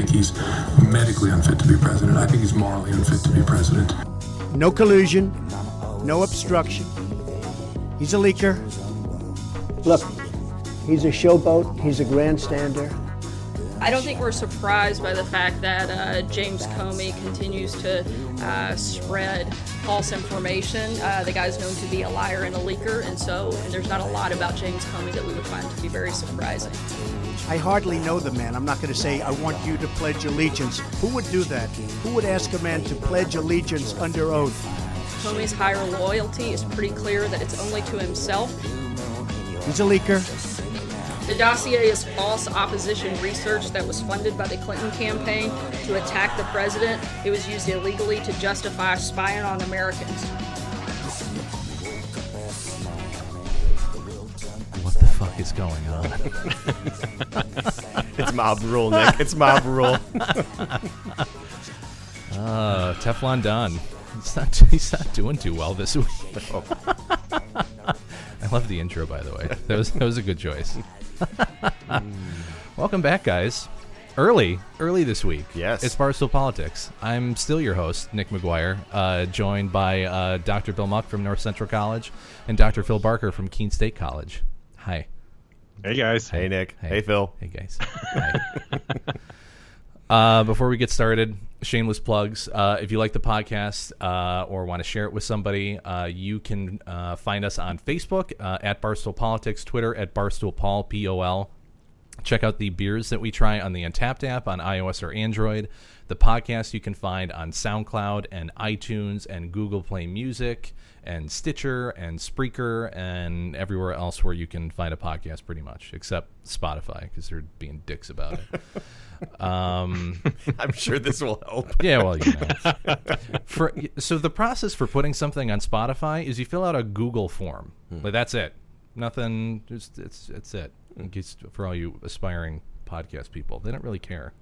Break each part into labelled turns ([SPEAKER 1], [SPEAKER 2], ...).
[SPEAKER 1] think he's medically unfit to be president. I think he's morally unfit to be president.
[SPEAKER 2] No collusion, no obstruction. He's a leaker. Look, he's a showboat, he's a grandstander.
[SPEAKER 3] I don't think we're surprised by the fact that uh, James Comey continues to uh, spread false information. Uh, the guy's known to be a liar and a leaker, and so and there's not a lot about James Comey that we would find to be very surprising.
[SPEAKER 2] I hardly know the man. I'm not going to say, I want you to pledge allegiance. Who would do that? Who would ask a man to pledge allegiance under oath?
[SPEAKER 3] Comey's higher loyalty is pretty clear that it's only to himself.
[SPEAKER 2] He's a leaker.
[SPEAKER 3] The dossier is false opposition research that was funded by the Clinton campaign to attack the president. It was used illegally to justify spying on Americans.
[SPEAKER 4] Is going on?
[SPEAKER 5] It's mob rule, Nick. It's mob rule.
[SPEAKER 4] Uh, Teflon Don. He's not, he's not doing too well this week. I love the intro, by the way. That was that was a good choice. Welcome back, guys. Early, early this week.
[SPEAKER 5] Yes.
[SPEAKER 4] it's Barstool Politics. I'm still your host, Nick McGuire, uh, joined by uh, Dr. Bill Muck from North Central College and Dr. Phil Barker from Keene State College. Hi.
[SPEAKER 6] Hey guys.
[SPEAKER 5] hey, Nick. Hey, Phil.
[SPEAKER 4] Hey guys. Uh, before we get started, shameless plugs. Uh, if you like the podcast uh, or want to share it with somebody, uh, you can uh, find us on Facebook uh, at Barstool Politics, Twitter at Barstool Paul P O L. Check out the beers that we try on the Untappd app on iOS or Android. The podcast you can find on SoundCloud and iTunes and Google Play Music and Stitcher and Spreaker and everywhere else where you can find a podcast, pretty much, except Spotify because they're being dicks about it. um,
[SPEAKER 5] I'm sure this will help.
[SPEAKER 4] yeah, well, you know. for, so the process for putting something on Spotify is you fill out a Google form. Like that's it. Nothing. Just it's it's it. Case for all you aspiring podcast people, they don't really care.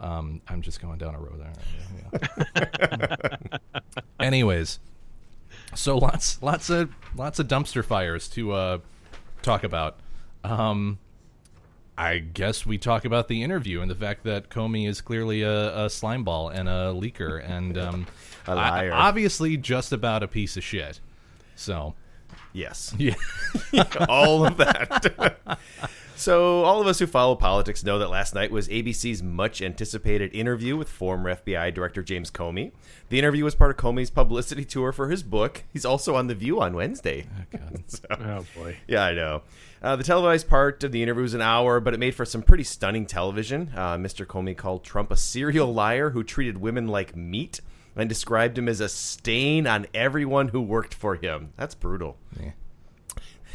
[SPEAKER 4] Um, I'm just going down a road there. Yeah. Anyways, so lots lots of lots of dumpster fires to uh, talk about. Um, I guess we talk about the interview and the fact that Comey is clearly a, a slime ball and a leaker and um,
[SPEAKER 5] A liar.
[SPEAKER 4] I- obviously just about a piece of shit. So
[SPEAKER 5] Yes.
[SPEAKER 4] yeah,
[SPEAKER 5] all of that. so, all of us who follow politics know that last night was ABC's much anticipated interview with former FBI Director James Comey. The interview was part of Comey's publicity tour for his book. He's also on The View on Wednesday. So-
[SPEAKER 6] Oh boy.
[SPEAKER 5] yeah, I know. Uh, the televised part of the interview was an hour, but it made for some pretty stunning television. Uh, Mr. Comey called Trump a serial liar who treated women like meat and described him as a stain on everyone who worked for him. That's brutal.
[SPEAKER 4] Yeah.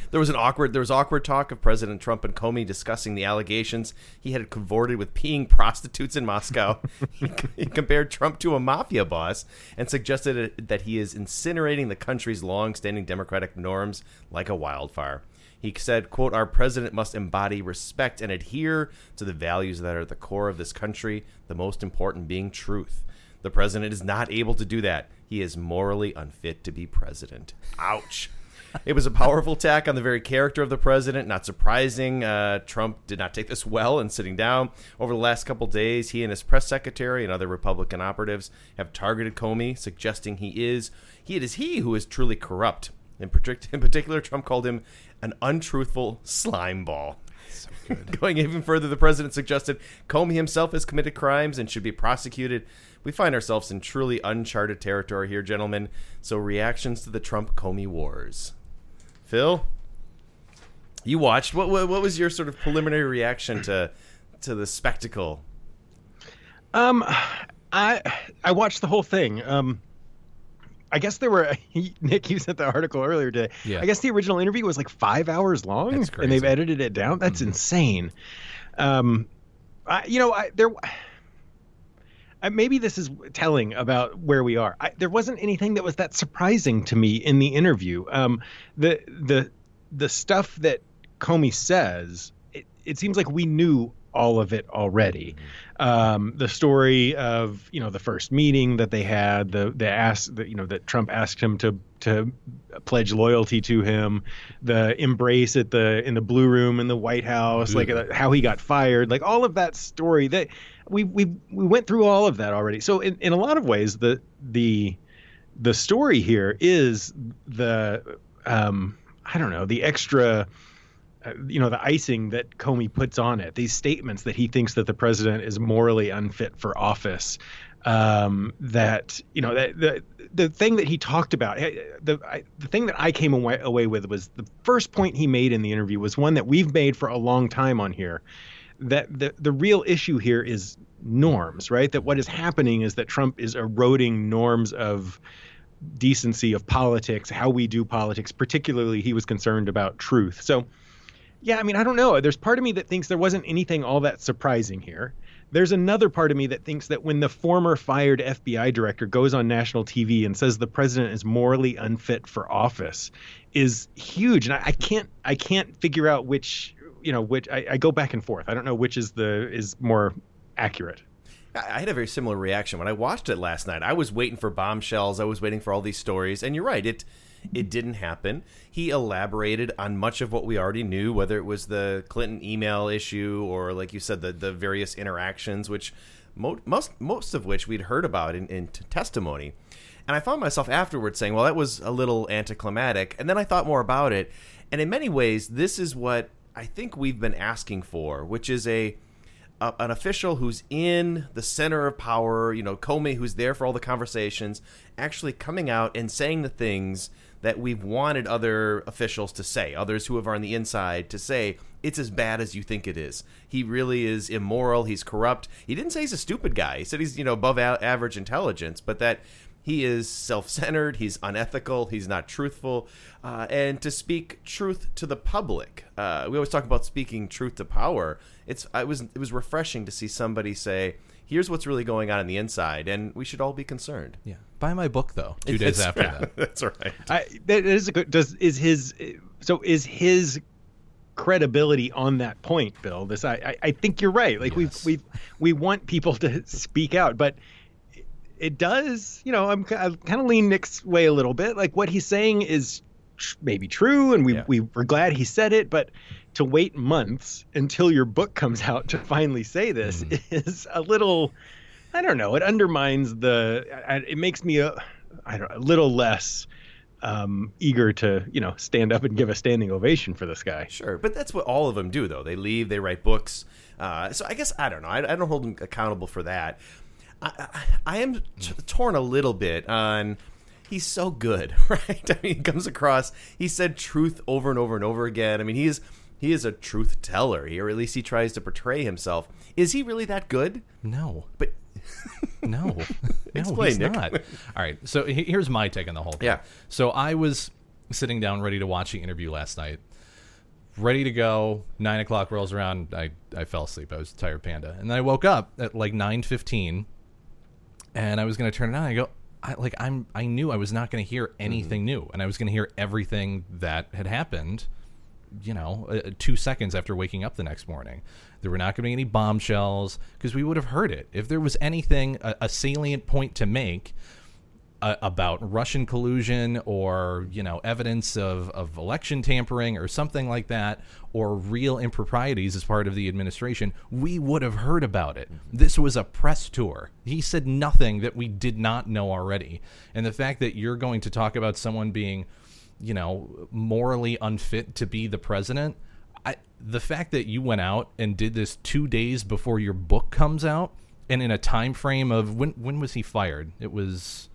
[SPEAKER 5] There was an awkward there was awkward talk of President Trump and Comey discussing the allegations he had cavorted with peeing prostitutes in Moscow. he, he compared Trump to a mafia boss and suggested uh, that he is incinerating the country's long-standing democratic norms like a wildfire. He said, quote, Our president must embody respect and adhere to the values that are at the core of this country, the most important being truth. The president is not able to do that. He is morally unfit to be president. Ouch. It was a powerful attack on the very character of the president. Not surprising, uh, Trump did not take this well in sitting down. Over the last couple days, he and his press secretary and other Republican operatives have targeted Comey, suggesting he is he it is he who is truly corrupt. In, partic- in particular, Trump called him an untruthful slime ball. Going even further, the president suggested Comey himself has committed crimes and should be prosecuted. We find ourselves in truly uncharted territory here, gentlemen. So, reactions to the Trump Comey wars. Phil, you watched. What, what what was your sort of preliminary reaction to to the spectacle?
[SPEAKER 6] Um, I I watched the whole thing. Um, I guess there were Nick. You sent the article earlier today.
[SPEAKER 4] Yeah.
[SPEAKER 6] I guess the original interview was like five hours long,
[SPEAKER 4] That's
[SPEAKER 6] and they've edited it down. That's insane. Um, I, you know, I there. Maybe this is telling about where we are. I, there wasn't anything that was that surprising to me in the interview. Um, the the the stuff that Comey says, it, it seems like we knew all of it already. Um, the story of you know the first meeting that they had, the the ask that you know that Trump asked him to to pledge loyalty to him, the embrace at the in the blue room in the White House, like uh, how he got fired, like all of that story that we we we went through all of that already. So in, in a lot of ways, the the the story here is the um, I don't know the extra uh, you know the icing that Comey puts on it. These statements that he thinks that the president is morally unfit for office. Um, that you know that the the thing that he talked about the I, the thing that I came away, away with was the first point he made in the interview was one that we've made for a long time on here. That the the real issue here is norms, right? That what is happening is that Trump is eroding norms of decency of politics, how we do politics. Particularly, he was concerned about truth. So yeah, I mean, I don't know. There's part of me that thinks there wasn't anything all that surprising here. There's another part of me that thinks that when the former fired FBI director goes on national TV and says the president is morally unfit for office is huge. And I, I can't I can't figure out which you know, which I, I go back and forth. I don't know which is the is more accurate.
[SPEAKER 5] I had a very similar reaction when I watched it last night. I was waiting for bombshells. I was waiting for all these stories, and you're right. It it didn't happen. He elaborated on much of what we already knew, whether it was the Clinton email issue or, like you said, the the various interactions, which mo- most most of which we'd heard about in, in t- testimony. And I found myself afterwards saying, "Well, that was a little anticlimactic." And then I thought more about it, and in many ways, this is what I think we've been asking for, which is a an official who's in the center of power, you know, Comey, who's there for all the conversations, actually coming out and saying the things that we've wanted other officials to say, others who are on the inside to say, it's as bad as you think it is. He really is immoral. He's corrupt. He didn't say he's a stupid guy. He said he's, you know, above a- average intelligence, but that he is self-centered he's unethical he's not truthful uh, and to speak truth to the public uh, we always talk about speaking truth to power it's I was it was refreshing to see somebody say here's what's really going on in the inside and we should all be concerned
[SPEAKER 4] Yeah. Buy my book though. Two days
[SPEAKER 5] It's-
[SPEAKER 4] after that.
[SPEAKER 5] that's right
[SPEAKER 6] I, that is a good. Does is his so is his credibility on that point, Bill? This I I, I think you're right. Like
[SPEAKER 4] Yes.
[SPEAKER 6] we we we want people to speak out, but it- it does. You know, I'm ki- I kind of lean Nick's way a little bit. Like what he's saying is tr- maybe true, and we
[SPEAKER 5] Yeah.
[SPEAKER 6] we we're glad he said it, but. To wait months until your book comes out to finally say this is a little, I don't know. It undermines the. It makes me a, I don't know, a little less um, eager to you know stand up and give a standing ovation for this guy.
[SPEAKER 5] Sure, but that's what all of them do, though. They leave, they write books. Uh, so I guess I don't know. I, I don't hold them accountable for that. I, I, I am t- torn a little bit on. He's so good, right? I mean, he comes across. He said truth over and over and over again. I mean, he is he is a truth teller, or at least he tries to portray himself. Is he really that good?
[SPEAKER 4] No.
[SPEAKER 5] But
[SPEAKER 4] No, no,
[SPEAKER 5] Explain,
[SPEAKER 4] he's
[SPEAKER 5] Nick.
[SPEAKER 4] not. All right, so he- here's my take on the whole thing.
[SPEAKER 5] Yeah.
[SPEAKER 4] So I was sitting down, ready to watch the interview last night, ready to go. Nine o'clock rolls around. I I fell asleep. I was a tired panda, and then I woke up at like nine fifteen, and I was going to turn it on. I go, I like I'm. I knew I was not going to hear anything new, and I was going to hear everything that had happened you know, uh, two seconds after waking up the next morning. There were not going to be any bombshells because we would have heard it. If there was anything, a, a salient point to make uh, about Russian collusion or, you know, evidence of, of election tampering or something like that, or real improprieties as part of the administration, we would have heard about it. This was a press tour. He said nothing that we did not know already. And the fact that you're going to talk about someone being you know, morally unfit to be the president. I, the fact that you went out and did this two days before your book comes out, and in a time frame of when when was he fired? It was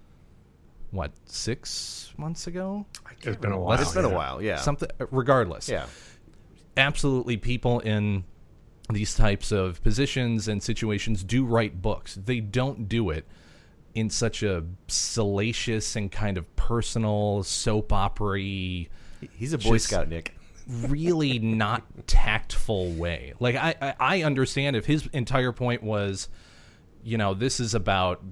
[SPEAKER 4] what six months ago?
[SPEAKER 6] It's been a while.
[SPEAKER 5] it's been a while. Yeah.
[SPEAKER 4] Something. Uh, regardless,
[SPEAKER 5] yeah.
[SPEAKER 4] absolutely people in these types of positions and situations do write books. They don't do it in such a salacious and kind of personal soap opera
[SPEAKER 5] He's a Boy Scout, Nick.
[SPEAKER 4] really not tactful way. Like I, I, I understand if his entire point was, you know, this is about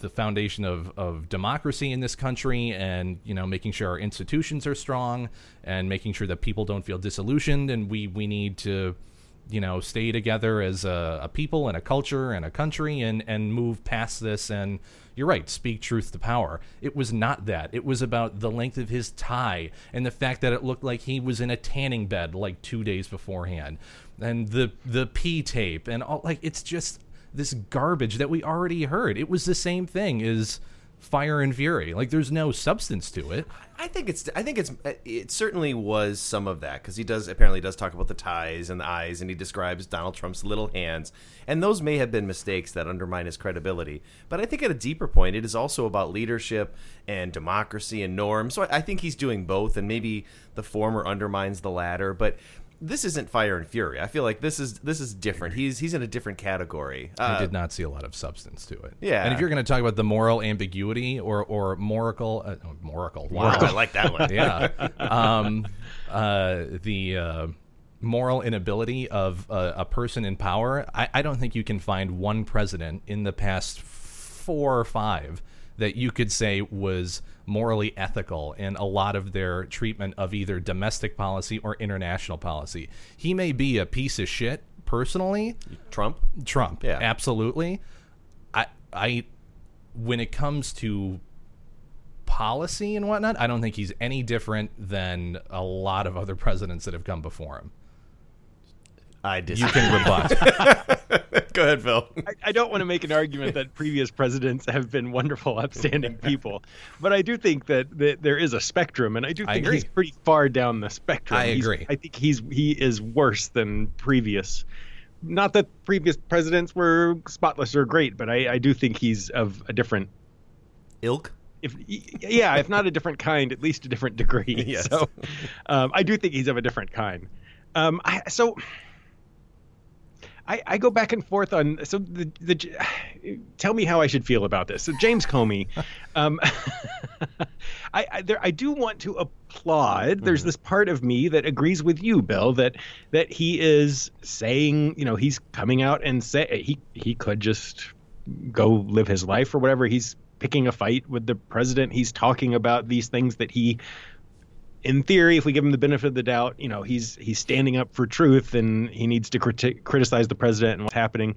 [SPEAKER 4] the foundation of, of democracy in this country and you know making sure our institutions are strong and making sure that people don't feel disillusioned and we we need to you know stay together as a, a people and a culture and a country and and move past this. And you're right speak truth to power. It was not that. It was about the length of his tie and the fact that it looked like he was in a tanning bed like two days beforehand. And the the p tape and all like it's just this garbage that we already heard it was the same thing as fire and fury like there's no substance to it
[SPEAKER 5] I think it's. I think it's. It certainly was some of that because he does apparently does talk about the ties and the eyes, and he describes Donald Trump's little hands, and those may have been mistakes that undermine his credibility. But I think at a deeper point, it is also about leadership and democracy and norms. So I, I think he's doing both, and maybe the former undermines the latter. But this isn't Fire and Fury. I feel like this is this is different. He's he's in a different category.
[SPEAKER 4] I did not see a lot of substance to it.
[SPEAKER 5] Yeah.
[SPEAKER 4] and if you're going to talk about the moral ambiguity or or moral uh, moracle,
[SPEAKER 5] Wow, I like that one.
[SPEAKER 4] yeah, um, uh, the uh, moral inability of uh, a person in power, I, I don't think you can find one president in the past four or five that you could say was morally ethical in a lot of their treatment of either domestic policy or international policy. He may be a piece of shit personally,
[SPEAKER 5] Trump.
[SPEAKER 4] Trump.
[SPEAKER 5] Yeah.
[SPEAKER 4] Absolutely. I I when it comes to policy and whatnot, I don't think he's any different than a lot of other presidents that have come before him.
[SPEAKER 5] I disagree.
[SPEAKER 4] You can rebut.
[SPEAKER 5] Go ahead, Phil.
[SPEAKER 6] I, I don't want to make an argument that previous presidents have been wonderful, upstanding people, but I do think that, that there is a spectrum, and I do think
[SPEAKER 4] agree.
[SPEAKER 6] he's pretty far down the spectrum.
[SPEAKER 4] I
[SPEAKER 6] He's-
[SPEAKER 4] agree.
[SPEAKER 6] I think he's he is worse than previous. Not that previous presidents were spotless or great, but I, I do think he's of a different,
[SPEAKER 5] Ilk.
[SPEAKER 6] if yeah, if not a different kind, at least a different degree.
[SPEAKER 5] Yes.
[SPEAKER 6] So, um, I do think he's of a different kind. Um, I, so. I, I go back and forth on so the the tell me how I should feel about this. So James Comey, um, I I, there, I do want to applaud. There's this part of me that agrees with you, Bill, that that he is saying, you know, he's coming out and say he he could just go live his life or whatever. He's picking a fight with the president. He's talking about these things that he in theory, if we give him the benefit of the doubt, you know, he's he's standing up for truth and he needs to criti- criticize the president and what's happening.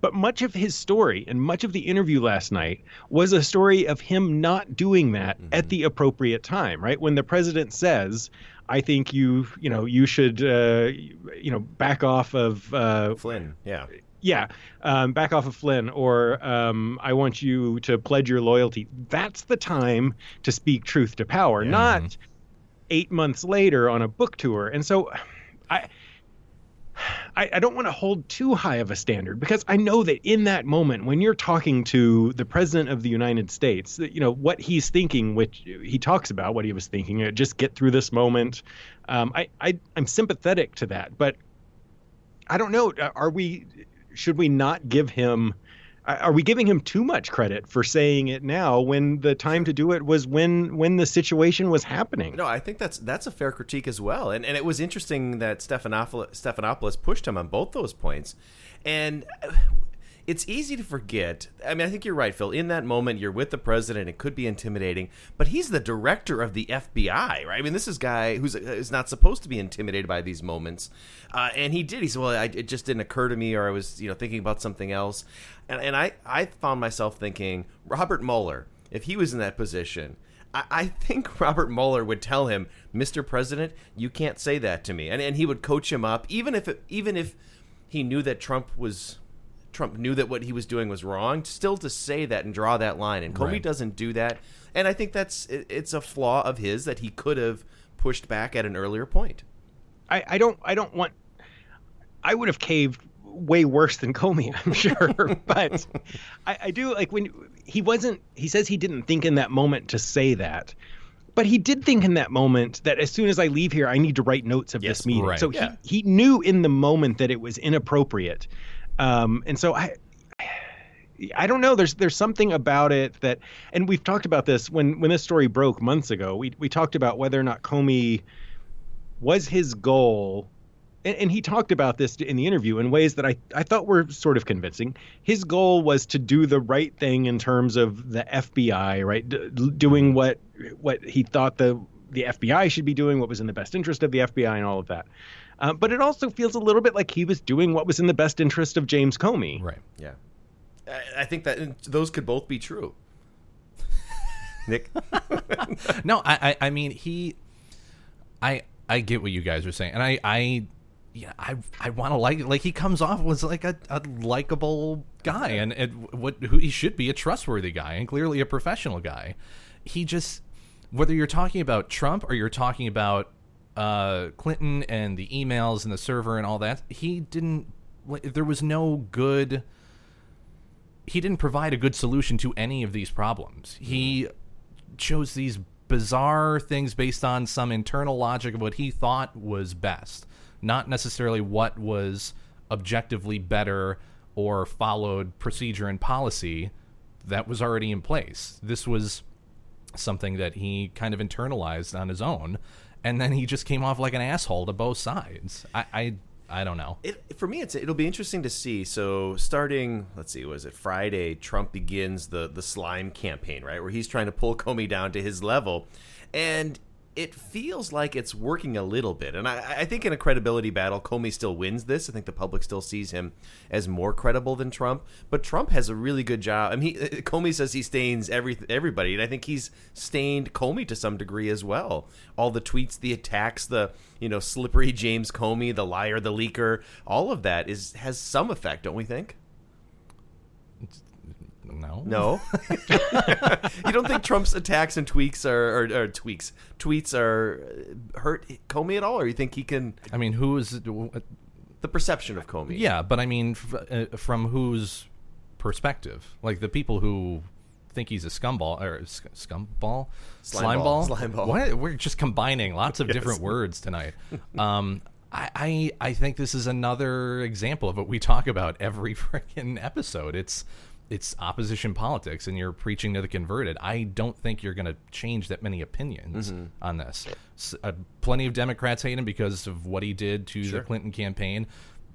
[SPEAKER 6] But much of his story and much of the interview last night was a story of him not doing that at the appropriate time, right? When the president says, "I think you, you know, you should, uh, you know, back off of." Uh,
[SPEAKER 5] Flynn. Yeah.
[SPEAKER 6] yeah, um, back off of Flynn, or um, I want you to pledge your loyalty. That's the time to speak truth to power, not eight months later on a book tour. And so, I. I, I don't want to hold too high of a standard because I know that in that moment, when you're talking to the president of the United States, you know what he's thinking, which he talks about what he was thinking. uh, Just get through this moment. Um, I, I I'm sympathetic to that, but I don't know. uh, Are we? Should we not give him? Are we giving him too much credit for saying it now when the time to do it was when when the situation was happening?
[SPEAKER 5] No, I think that's that's a fair critique as well. And and it was interesting that Stephanopoulos, Stephanopoulos pushed him on both those points. And uh, it's easy to forget. I mean, I think you're right, Phil. In that moment, you're with the president. It could be intimidating, but he's the director of the FBI, right? I mean, this is guy who's is not supposed to be intimidated by these moments, uh, and he did. He said, "Well, I, it just didn't occur to me, or I was, you know, thinking about something else." And and I I found myself thinking, Robert Mueller, if he was in that position. I I think Robert Mueller would tell him, "Mr. President, you can't say that to me," and and he would coach him up, even if it, even if he knew that Trump was Trump knew that what he was doing was wrong. Still to say that and draw that line, and Comey
[SPEAKER 4] Right.
[SPEAKER 5] doesn't do that, and I think that's it, it's a flaw of his that he could have pushed back at an earlier point.
[SPEAKER 6] I, I don't I don't want I would have caved way worse than Comey, I'm sure. but I, I do like when he wasn't he says he didn't think in that moment to say that. But he did think in that moment that as soon as I leave here, I need to write notes of
[SPEAKER 5] Yes,
[SPEAKER 6] this meeting.
[SPEAKER 4] right.
[SPEAKER 6] So
[SPEAKER 5] Yeah.
[SPEAKER 6] he, he knew in the moment that it was inappropriate. Um, and so I I don't know. There's there's something about it that, and we've talked about this when when this story broke months ago. We we talked about whether or not Comey was his goal, and, and he talked about this in the interview in ways that I I thought were sort of convincing. His goal was to do the right thing in terms of the FBI, right? D- doing what what he thought the the FBI should be doing, what was in the best interest of the FBI, and all of that. Uh, but it also feels a little bit like he was doing what was in the best interest of James Comey.
[SPEAKER 4] Right.
[SPEAKER 5] Yeah, I, I think that those could both be true. Nick,
[SPEAKER 4] No, I, I, I mean he, I, I get what you guys are saying, and I, I, yeah, I, I want to like like he comes off as like a, a likable guy, and, and what who he should be a trustworthy guy, and clearly a professional guy. He just, whether you're talking about Trump or you're talking about uh, Clinton and the emails and the server and all that, he didn't. There was no good he didn't provide a good solution to any of these problems. He chose these bizarre things based on some internal logic of what he thought was best, not necessarily what was objectively better or followed procedure and policy that was already in place. This was something that he kind of internalized on his own, and then he just came off like an asshole to both sides. I, I, I don't know.
[SPEAKER 5] it, for me, it's it'll be interesting to see. So, starting, let's see, was it Friday? Trump begins the the slime campaign, right, where he's trying to pull Comey down to his level, and it feels like it's working a little bit. And I, I think in a credibility battle, Comey still wins this. I think the public still sees him as more credible than Trump. But Trump has a really good job. I mean, he, Comey says he stains every everybody, and I think he's stained Comey to some degree as well. All the tweets, the attacks, the you know slippery James Comey, the liar, the leaker, all of that is has some effect, don't we think?
[SPEAKER 4] No,
[SPEAKER 5] No, you don't think Trump's attacks and tweaks are or, or tweaks tweets are uh, hurt Comey at all, or you think he can
[SPEAKER 4] I mean, who is
[SPEAKER 5] the perception of Comey?
[SPEAKER 4] Yeah, but I mean, f- uh, from whose perspective? Like the people who think he's a scumball or sc- scumball,
[SPEAKER 5] Slime ball, slime ball.
[SPEAKER 4] What? We're just combining lots of different words tonight. Um, I, I I think this is another example of what we talk about every freaking episode. It's it's opposition politics, and you're preaching to the converted. I don't think you're going to change that many opinions
[SPEAKER 5] Mm-hmm.
[SPEAKER 4] on this. S- uh, plenty of Democrats hate him because of what he did to the Clinton campaign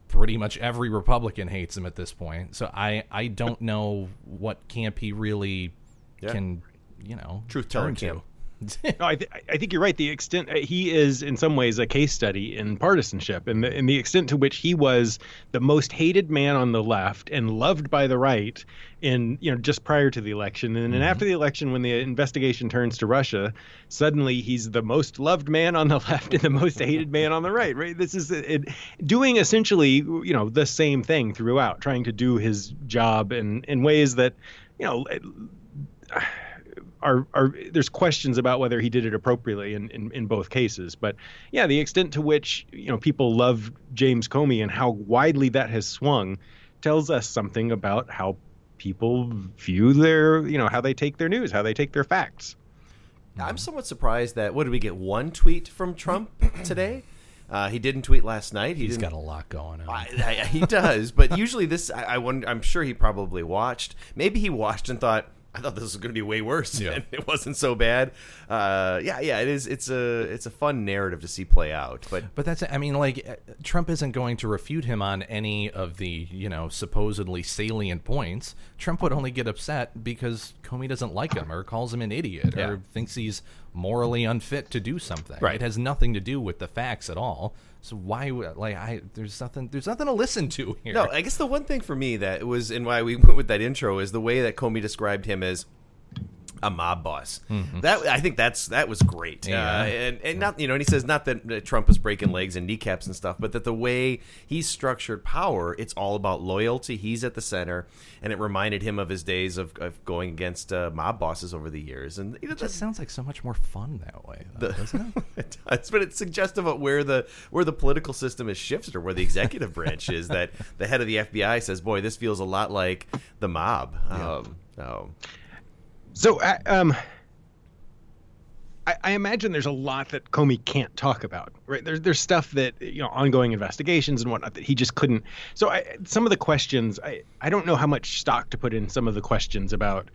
[SPEAKER 4] pretty much every Republican hates him at this point. So I I don't know what camp he really can you know
[SPEAKER 5] Truth telling
[SPEAKER 4] turn to.
[SPEAKER 6] No, I, th- I think you're right. The extent uh, he is, in some ways, a case study in partisanship, and the, and the extent to which he was the most hated man on the left and loved by the right, in you know just prior to the election, and then after the election, when the investigation turns to Russia, suddenly he's the most loved man on the left and the most hated man on the right. Right? This is it, doing essentially you know the same thing throughout, trying to do his job in in ways that you know are, are there's questions about whether he did it appropriately in, in, in both cases. But yeah, the extent to which you know people love James Comey and how widely that has swung tells us something about how people view their you know how they take their news, how they take their facts.
[SPEAKER 5] I'm somewhat surprised that what did we get one tweet from Trump today? Uh, he didn't tweet last night. He
[SPEAKER 4] He's
[SPEAKER 5] didn't,
[SPEAKER 4] got a lot going on.
[SPEAKER 5] I, I, he does, but usually this, I, I wonder. I'm sure he probably watched. Maybe he watched and thought, "I thought this was going to be way worse."
[SPEAKER 4] Yeah.
[SPEAKER 5] and it wasn't so bad. Uh, yeah, yeah, it is. It's a, it's a fun narrative to see play out. But
[SPEAKER 4] But that's I mean like uh, Trump isn't going to refute him on any of the, you know, supposedly salient points. Trump would only get upset because Comey doesn't like him or calls him an idiot
[SPEAKER 5] Yeah.
[SPEAKER 4] or thinks he's morally unfit to do something.
[SPEAKER 5] Right.
[SPEAKER 4] It has nothing to do with the facts at all. So why would like I there's nothing there's nothing to listen to here.
[SPEAKER 5] no, I guess the one thing for me that was, and why we went with that intro, is the way that Comey described him as a mob boss. That I think that's that was great.
[SPEAKER 4] Mm-hmm. Yeah.
[SPEAKER 5] Uh, and and not you know, and he says not that uh, Trump is breaking legs and kneecaps and stuff, but that the way he's structured power, it's all about loyalty. He's at the center, and it reminded him of his days of, of going against uh, mob bosses over the years. And you know,
[SPEAKER 4] it just sounds like so much more fun that way, though, doesn't it?
[SPEAKER 5] it does, but it's suggestive of where the where the political system has shifted, or where the executive branch is. That the head of the FBI says, "Boy, this feels a lot like the mob." Um, oh.
[SPEAKER 6] So, uh, um, I, I imagine there's a lot that Comey can't talk about, right? There's there's stuff that you know, ongoing investigations and whatnot that he just couldn't. So, I, some of the questions, I I don't know how much stock to put in some of the questions about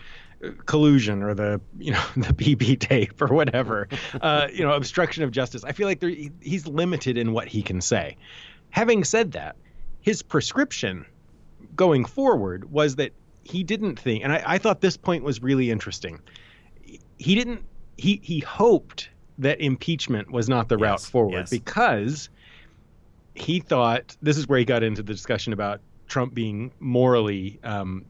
[SPEAKER 6] uh, collusion or the you know the BB tape or whatever, uh, you know, obstruction of justice. I feel like there, he's limited in what he can say. Having said that, his prescription going forward was that he didn't think, and I, I thought this point was really interesting. He didn't. He he hoped that impeachment was not the route forward
[SPEAKER 5] yes.
[SPEAKER 6] because he thought this is where he got into the discussion about Trump being morally, um,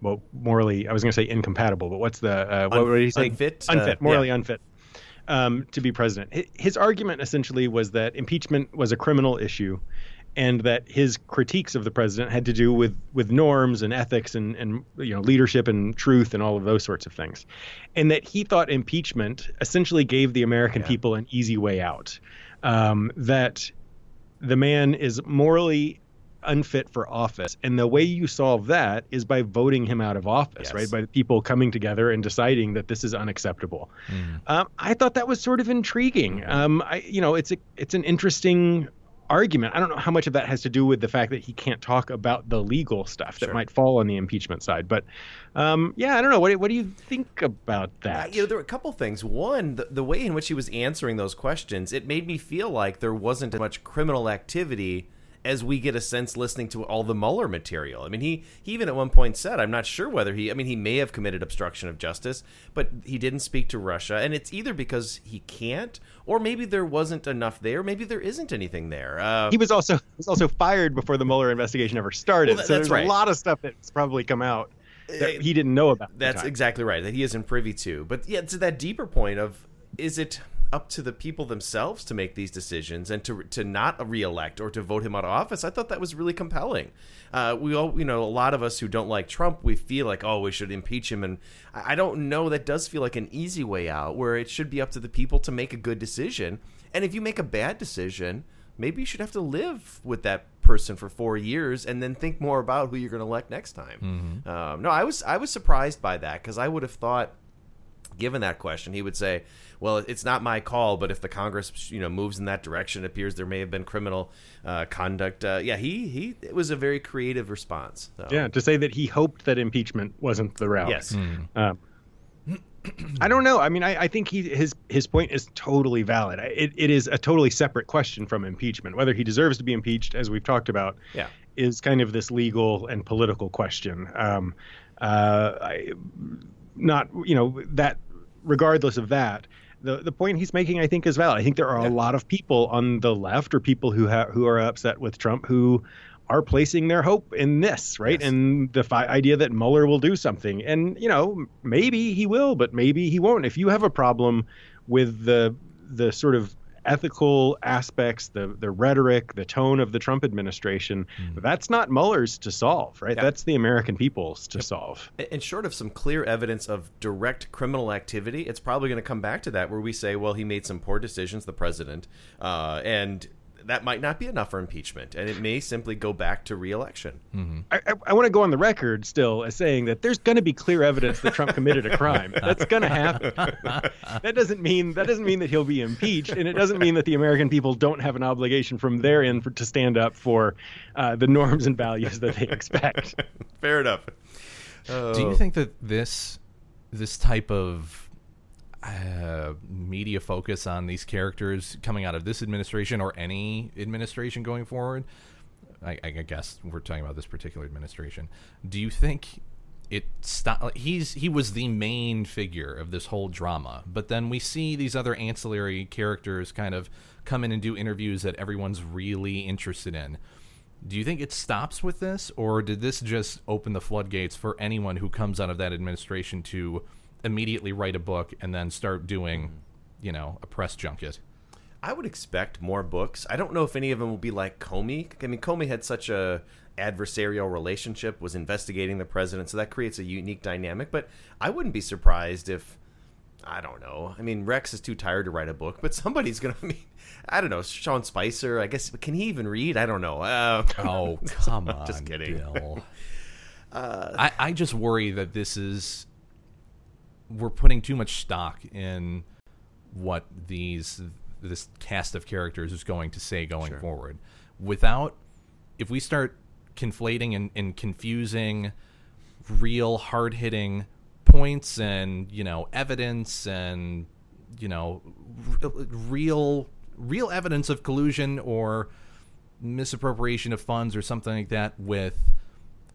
[SPEAKER 6] well, morally. I was going to say incompatible, but what's the uh, what
[SPEAKER 5] Un-
[SPEAKER 6] would he say?
[SPEAKER 5] unfit? Uh,
[SPEAKER 6] Unfit, morally
[SPEAKER 5] yeah.
[SPEAKER 6] unfit um, to be president. His argument essentially was that impeachment was a criminal issue, and that his critiques of the president had to do with with norms and ethics and and you know leadership and truth and all of those sorts of things, and that he thought impeachment essentially gave the American people an easy way out. Um, that the man is morally unfit for office. And the way you solve that is by voting him out of office
[SPEAKER 5] Yes.
[SPEAKER 6] right by the people coming together and deciding that this is unacceptable. Um, i thought that was sort of intriguing. Um, I, you know it's a it's an interesting argument i don't know how much of that has to do with the fact that he can't talk about the legal stuff that
[SPEAKER 5] Sure.
[SPEAKER 6] might fall on the impeachment side but um, yeah i don't know what, do- what do you think about
[SPEAKER 5] Uh,
[SPEAKER 6] that
[SPEAKER 5] you know, there were a couple things. One, the, the way in which he was answering those questions, it made me feel like there wasn't as much criminal activity as we get a sense listening to all the Mueller material. I mean, he, he even at one point said, I'm not sure whether he, I mean, he may have committed obstruction of justice, but he didn't speak to Russia. And it's either because he can't, or maybe there wasn't enough there. Maybe there isn't anything there. Uh,
[SPEAKER 6] he was also he was also fired before the Mueller investigation ever started.
[SPEAKER 5] Well,
[SPEAKER 6] so
[SPEAKER 5] that's
[SPEAKER 6] there's
[SPEAKER 5] right.
[SPEAKER 6] a lot of stuff that's probably come out that he didn't know about.
[SPEAKER 5] That's exactly right. That he isn't privy to. But yeah, to that deeper point of is it up to the people themselves to make these decisions and to to not reelect or to vote him out of office? I thought that was really compelling. Uh, we all, you know, a lot of us who don't like Trump, we feel like, oh, we should impeach him, and I don't know. That does feel like an easy way out, where it should be up to the people to make a good decision. And if you make a bad decision, maybe you should have to live with that person for four years and then think more about who you're going to elect next time. Um, no, I was I was surprised by that because I would have thought, given that question, he would say, "Well, it's not my call, but if the Congress you know moves in that direction, it appears there may have been criminal uh, conduct." Uh, yeah, he he it was a very creative response. So.
[SPEAKER 6] Yeah, to say that he hoped that impeachment wasn't the route.
[SPEAKER 5] Yes.
[SPEAKER 6] Um, I don't know. I mean, I, I think he his his point is totally valid. It it is a totally separate question from impeachment. Whether he deserves to be impeached, as we've talked about,
[SPEAKER 5] Yeah.
[SPEAKER 6] is kind of this legal and political question. Um, uh, I, not you know that regardless of that. The, the point he's making, I think, is valid. I think there are a lot of people on the left or people who ha- who are upset with Trump who are placing their hope in this, right?
[SPEAKER 5] Yes.
[SPEAKER 6] And the fi- idea that Mueller will do something. And, you know, maybe he will, but maybe he won't. If you have a problem with the the sort of ethical aspects, the the rhetoric, the tone of the Trump administration, that's not Mueller's to solve, right?
[SPEAKER 5] Yeah.
[SPEAKER 6] That's the American people's to solve.
[SPEAKER 5] And short of some clear evidence of direct criminal activity, it's probably going to come back to that where we say, well, he made some poor decisions, the president, uh, and that might not be enough for impeachment, and it may simply go back to reelection.
[SPEAKER 6] I, I, I want to go on the record still as saying that there's going to be clear evidence that Trump committed a crime. That's going to happen. that doesn't mean that doesn't mean that he'll be impeached, and it doesn't mean that the American people don't have an obligation from their end for, to stand up for uh, the norms and values that they expect.
[SPEAKER 5] Fair enough.
[SPEAKER 4] Do you think that this this type of uh, media focus on these characters coming out of this administration or any administration going forward? I, I guess we're talking about this particular administration. Do you think it stop? He's he was the main figure of this whole drama, but then we see these other ancillary characters kind of come in and do interviews that everyone's really interested in. Do you think it stops with this, or did this just open the floodgates for anyone who comes out of that administration to immediately write a book and then start doing, you know, a press junket?
[SPEAKER 5] I would expect more books. I don't know if any of them will be like Comey. I mean, Comey had such a adversarial relationship, was investigating the president, so that creates a unique dynamic. But I wouldn't be surprised if I don't know. I mean, Rex is too tired to write a book, but somebody's gonna. I mean, I don't know. Sean Spicer. I guess. Can he even read? I don't know. Uh,
[SPEAKER 4] Oh, come on,
[SPEAKER 5] Just kidding.
[SPEAKER 4] Bill. I, I just worry that this is we're putting too much stock in what these this cast of characters is going to say going forward. Without if we start conflating and, and confusing real hard hitting points and you know evidence and you know r- real real evidence of collusion or misappropriation of funds or something like that with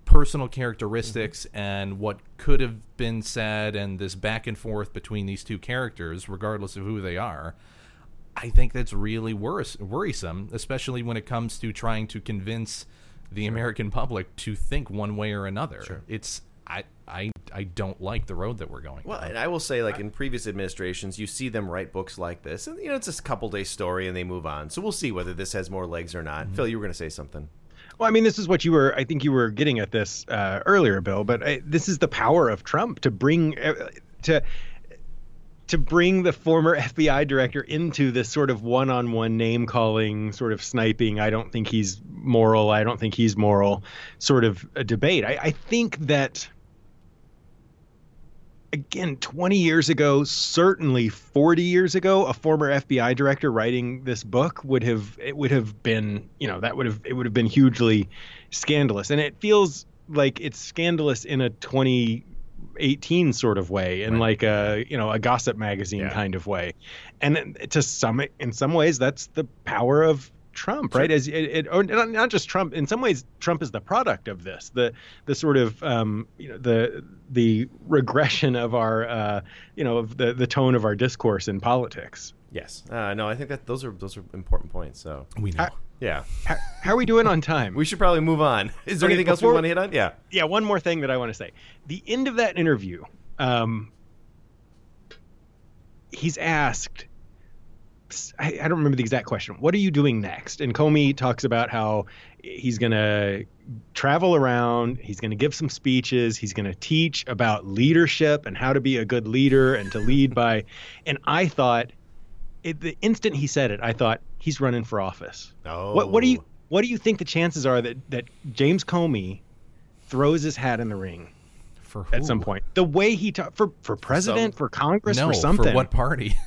[SPEAKER 4] personal characteristics mm-hmm. and what could have been said and this back and forth between these two characters regardless of who they are I think that's really worrisome, especially when it comes to trying to convince the American public to think one way or another. It's I I I don't like the road that we're going.
[SPEAKER 5] Well,
[SPEAKER 4] down.
[SPEAKER 5] and I will say, like in previous administrations, you see them write books like this, and you know it's just a couple day story, and they move on. So we'll see whether this has more legs or not. Mm-hmm. Phil, you were going to say something.
[SPEAKER 6] Well, I mean, this is what you were. I think you were getting at this uh, earlier, Bill. But I, this is the power of Trump to bring uh, to to bring the former FBI director into this sort of one-on-one name calling, sort of sniping. I don't think he's moral. I don't think he's moral. Sort of a debate. I, I think that again 20 years ago certainly 40 years ago a former fbi director writing this book would have it would have been you know that would have it would have been hugely scandalous. And it feels like it's scandalous in a 2018 sort of way in like a you know a gossip magazine
[SPEAKER 5] Yeah.
[SPEAKER 6] kind of way. And to some in some ways that's the power of Trump, right? As it, it or not, not just Trump. In some ways, Trump is the product of this. The the sort of um, you know the the regression of our uh, you know of the the tone of our discourse in politics.
[SPEAKER 5] Yes. Uh, no, I think that those are those are important points. So
[SPEAKER 4] we know.
[SPEAKER 5] yeah,
[SPEAKER 6] How, how are we doing on time?
[SPEAKER 5] we should probably move on. Is there
[SPEAKER 6] Okay,
[SPEAKER 5] anything else we want to hit on? Yeah.
[SPEAKER 6] yeah, one more thing that I want to say. The end of that interview, um, he's asked, I, I don't remember the exact question. What are you doing next? And Comey talks about how he's going to travel around, he's going to give some speeches, he's going to teach about leadership and how to be a good leader and to lead by. And I thought, it, the instant he said it, I thought he's running for office.
[SPEAKER 5] Oh.
[SPEAKER 6] What, what do you what do you think the chances are that that James Comey throws his hat in the ring
[SPEAKER 4] for
[SPEAKER 6] at some point? The way he talked for for president,
[SPEAKER 5] some-
[SPEAKER 6] for Congress,
[SPEAKER 4] No,
[SPEAKER 6] for something.
[SPEAKER 4] For what party?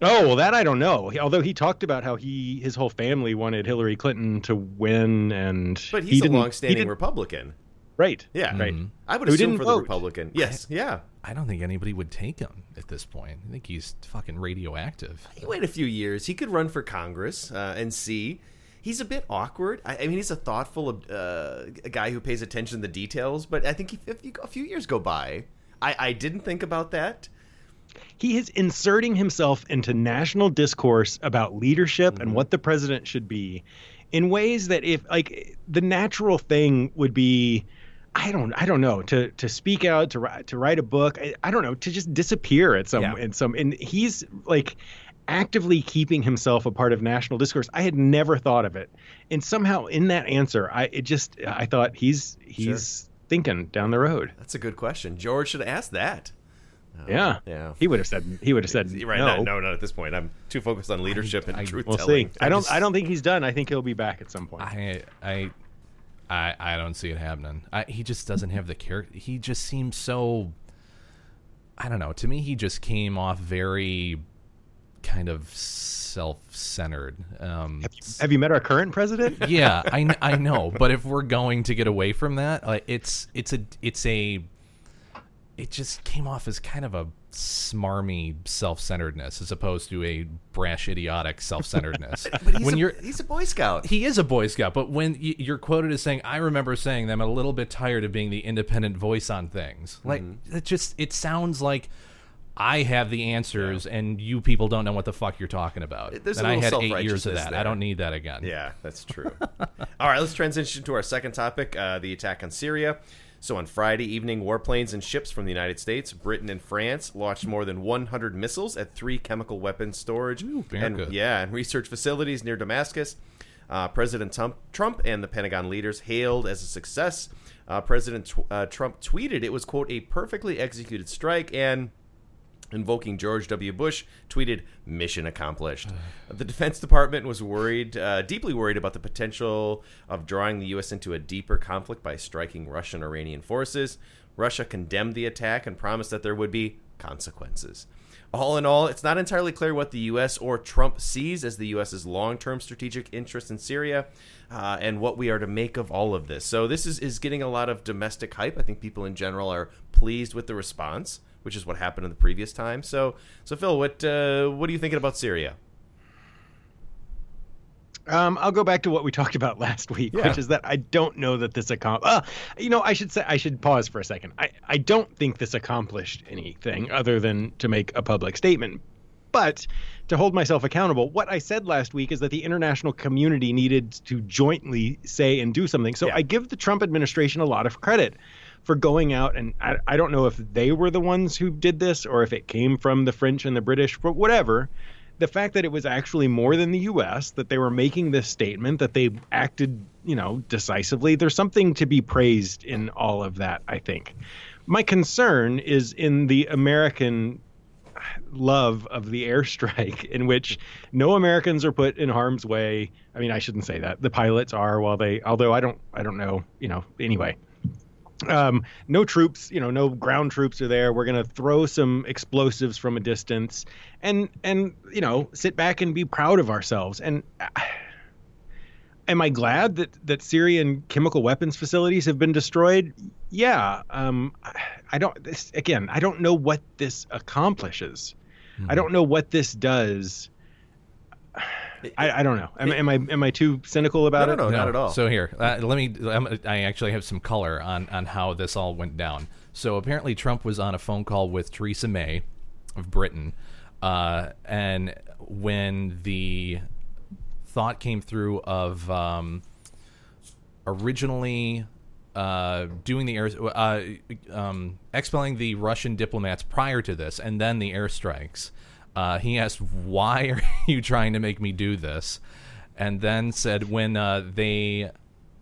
[SPEAKER 6] Oh well, that I don't know. Although he talked about how he his whole family wanted Hillary Clinton to win, and
[SPEAKER 5] But
[SPEAKER 6] he
[SPEAKER 5] he's a
[SPEAKER 6] didn't- he
[SPEAKER 5] long-standing
[SPEAKER 6] didn't-
[SPEAKER 5] Republican.
[SPEAKER 6] right.
[SPEAKER 5] Yeah.
[SPEAKER 6] right.
[SPEAKER 5] I would
[SPEAKER 6] Who
[SPEAKER 5] assume
[SPEAKER 6] didn't
[SPEAKER 5] for the
[SPEAKER 6] vote.
[SPEAKER 5] Republican. Yes. Yeah.
[SPEAKER 4] I don't think anybody would take him at this point. I think he's fucking radioactive.
[SPEAKER 5] You wait a few years. He could run for Congress uh, and see. He's a bit awkward. I, I mean, he's a thoughtful uh, a guy who pays attention to the details. But I think if, if you, a few years go by, I, I didn't think about that.
[SPEAKER 6] He is inserting himself into national discourse about leadership
[SPEAKER 5] Mm-hmm.
[SPEAKER 6] and what the president should be in ways that if like the natural thing would be I don't I don't know to to speak out to write to write a book I, I don't know to just disappear at some
[SPEAKER 5] Yeah.
[SPEAKER 6] in some and he's like actively keeping himself a part of national discourse I had never thought of it and somehow in that answer I it just I thought he's he's thinking down the road
[SPEAKER 5] That's a good question. George should ask that.
[SPEAKER 6] Yeah
[SPEAKER 5] Yeah.
[SPEAKER 6] he would have said he would have said
[SPEAKER 5] Right.
[SPEAKER 6] no.
[SPEAKER 5] Not, no, not at this point. I'm too focused on leadership and
[SPEAKER 4] I-
[SPEAKER 5] truth
[SPEAKER 6] We'll
[SPEAKER 5] telling.
[SPEAKER 6] see. I don't.
[SPEAKER 4] just-
[SPEAKER 6] I don't think he's done. I think he'll be back at some point.
[SPEAKER 4] I I I, I don't see it happening. I, he just doesn't have the character. He just seems so. I don't know. To me, he just came off very kind of self-centered. Um,
[SPEAKER 6] Have you met our current president?
[SPEAKER 4] yeah, I, I know, but if we're going to get away from that, like it's it's a it's a it just came off as kind of a smarmy self-centeredness as opposed to a brash idiotic self-centeredness.
[SPEAKER 5] But he's
[SPEAKER 4] when
[SPEAKER 5] a,
[SPEAKER 4] you're
[SPEAKER 5] he's a Boy Scout.
[SPEAKER 4] he is a Boy Scout, but when you're quoted as saying, "I remember saying that I'm a little bit tired of being the independent voice on things," like it just it sounds like I have the answers and you people don't know what the fuck you're talking about.
[SPEAKER 5] There's
[SPEAKER 4] and I had eight years of that.
[SPEAKER 5] there.
[SPEAKER 4] I don't need that again.
[SPEAKER 5] Yeah, that's true. All right, let's transition to our second topic uh, the attack on Syria. So, on Friday evening, warplanes and ships from the United States, Britain, and France launched more than 100 missiles at three chemical weapons storage
[SPEAKER 4] very
[SPEAKER 5] and
[SPEAKER 4] good.
[SPEAKER 5] yeah, and research facilities near Damascus. Uh, President Trump, Trump and the Pentagon leaders hailed as a success. Uh, President tw- uh, Trump tweeted it was quote a perfectly executed strike and invoking George W. Bush, tweeted, "Mission accomplished." the Defense Department was worried, uh, deeply worried about the potential of drawing the U.S. into a deeper conflict by striking Russian Iranian forces. Russia condemned the attack and promised that there would be consequences. All in all, it's not entirely clear what the U.S. or Trump sees as the U.S.'s long-term strategic interest in Syria, uh, and what we are to make of all of this. So this is, is getting a lot of domestic hype. I think people in general are pleased with the response, which is what happened in the previous time. So, so Phil, what uh, what are you thinking about Syria?
[SPEAKER 6] Um, I'll go back to what we talked about last week,
[SPEAKER 5] Yeah.
[SPEAKER 6] which is that I don't know that this accom- uh, You know, I should say I should pause for a second. I I don't think this accomplished anything other than to make a public statement. But to hold myself accountable, what I said last week is that the international community needed to jointly say and do something. So
[SPEAKER 5] Yeah.
[SPEAKER 6] I give the Trump administration a lot of credit for going out and I, I don't know if they were the ones who did this or if it came from the French and the British, but whatever. The fact that it was actually more than the U.S. that they were making this statement, that they acted, you know, decisively. There's something to be praised in all of that. I think. My concern is in the American love of the airstrike in which no Americans are put in harm's way. I mean, I shouldn't say that. The pilots are while they although I don't I don't know, you know, anyway. Um, no troops, you know, no ground troops are there. We're going to throw some explosives from a distance and and you know, sit back and be proud of ourselves. And uh, am I glad that that Syrian chemical weapons facilities have been destroyed? Yeah. Um, I, I don't. This again. I don't know what this accomplishes. I don't know what this does. I, I don't know. Am, am I am I too cynical about
[SPEAKER 5] No,
[SPEAKER 6] it?
[SPEAKER 5] no, no, not at all.
[SPEAKER 4] So here, uh, let me. I'm, I actually have some color on on how this all went down. So apparently, Trump was on a phone call with Theresa May of Britain, uh, and when the thought came through of um, originally uh, doing the air, uh, um, expelling the Russian diplomats prior to this, and then the airstrikes. Uh, he asked, "Why are you trying to make me do this?" And then said, when uh, they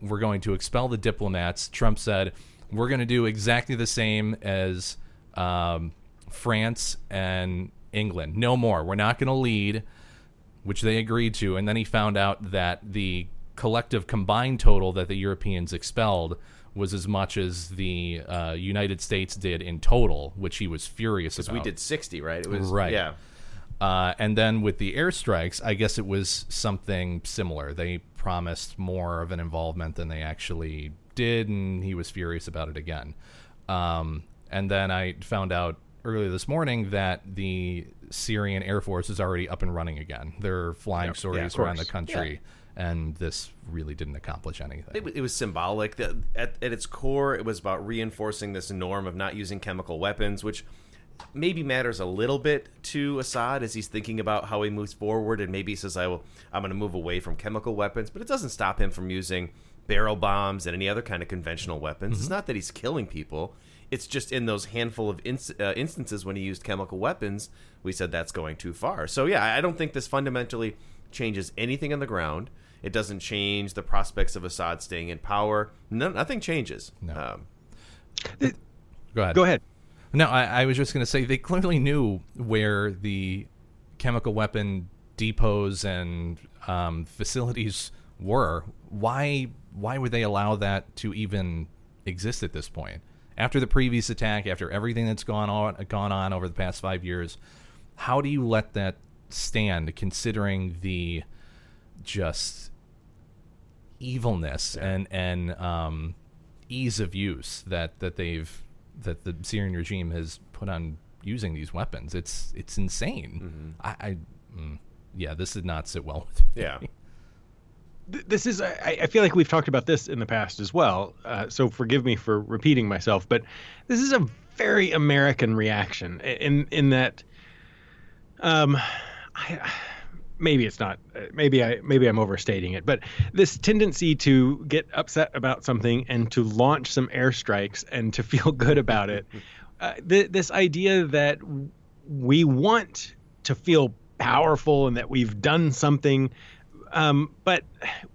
[SPEAKER 4] were going to expel the diplomats, Trump said, "We're going to do exactly the same as um, France and England. No more. We're not going to lead." which they agreed to, and then he found out that the collective combined total that the Europeans expelled was as much as the uh, United States did in total, which he was furious about.
[SPEAKER 5] we did 60, right? It was
[SPEAKER 4] Right.
[SPEAKER 5] Yeah.
[SPEAKER 4] Uh, and then with the airstrikes, I guess it was something similar. They promised more of an involvement than they actually did, and he was furious about it again. Um, and then I found out earlier this morning that the Syrian Air Force is already up and running again. They're flying sorties
[SPEAKER 6] of
[SPEAKER 4] around the
[SPEAKER 6] course.
[SPEAKER 4] country, and this really didn't accomplish anything.
[SPEAKER 5] It, it was symbolic. The- At, at its core, it was about reinforcing this norm of not using chemical weapons, which maybe matters a little bit to Assad as he's thinking about how he moves forward, and maybe he says, "I will, I'm going to move away from chemical weapons," but it doesn't stop him from using barrel bombs and any other kind of conventional weapons. It's not that he's killing people. It's just in those handful of inst- uh, instances when he used chemical weapons, we said that's going too far. So yeah, I don't think this fundamentally changes anything on the ground. It doesn't change the prospects of Assad staying in power. No, nothing changes.
[SPEAKER 4] No.
[SPEAKER 5] Um,
[SPEAKER 4] Go ahead.
[SPEAKER 6] Go ahead.
[SPEAKER 4] No, I, I was just going to say they clearly knew where the chemical weapon depots and um, facilities were. Why? Why would they allow that to even exist at this point? After the previous attack, after everything that's gone on gone on over the past five years, how do you let that stand? Considering the just evilness and and um, ease of use that that they've that the Syrian regime has put on using these weapons. It's it's insane. I, I mm, yeah, this did not sit well with me.
[SPEAKER 5] yeah.
[SPEAKER 6] This is I, I feel like we've talked about this in the past as well uh, so forgive me for repeating myself but this is a very american reaction in in that um I, maybe it's not uh, maybe i maybe i'm overstating it but this tendency to get upset about something and to launch some airstrikes and to feel good about it uh, th- this idea that we want to feel powerful and that we've done something um, but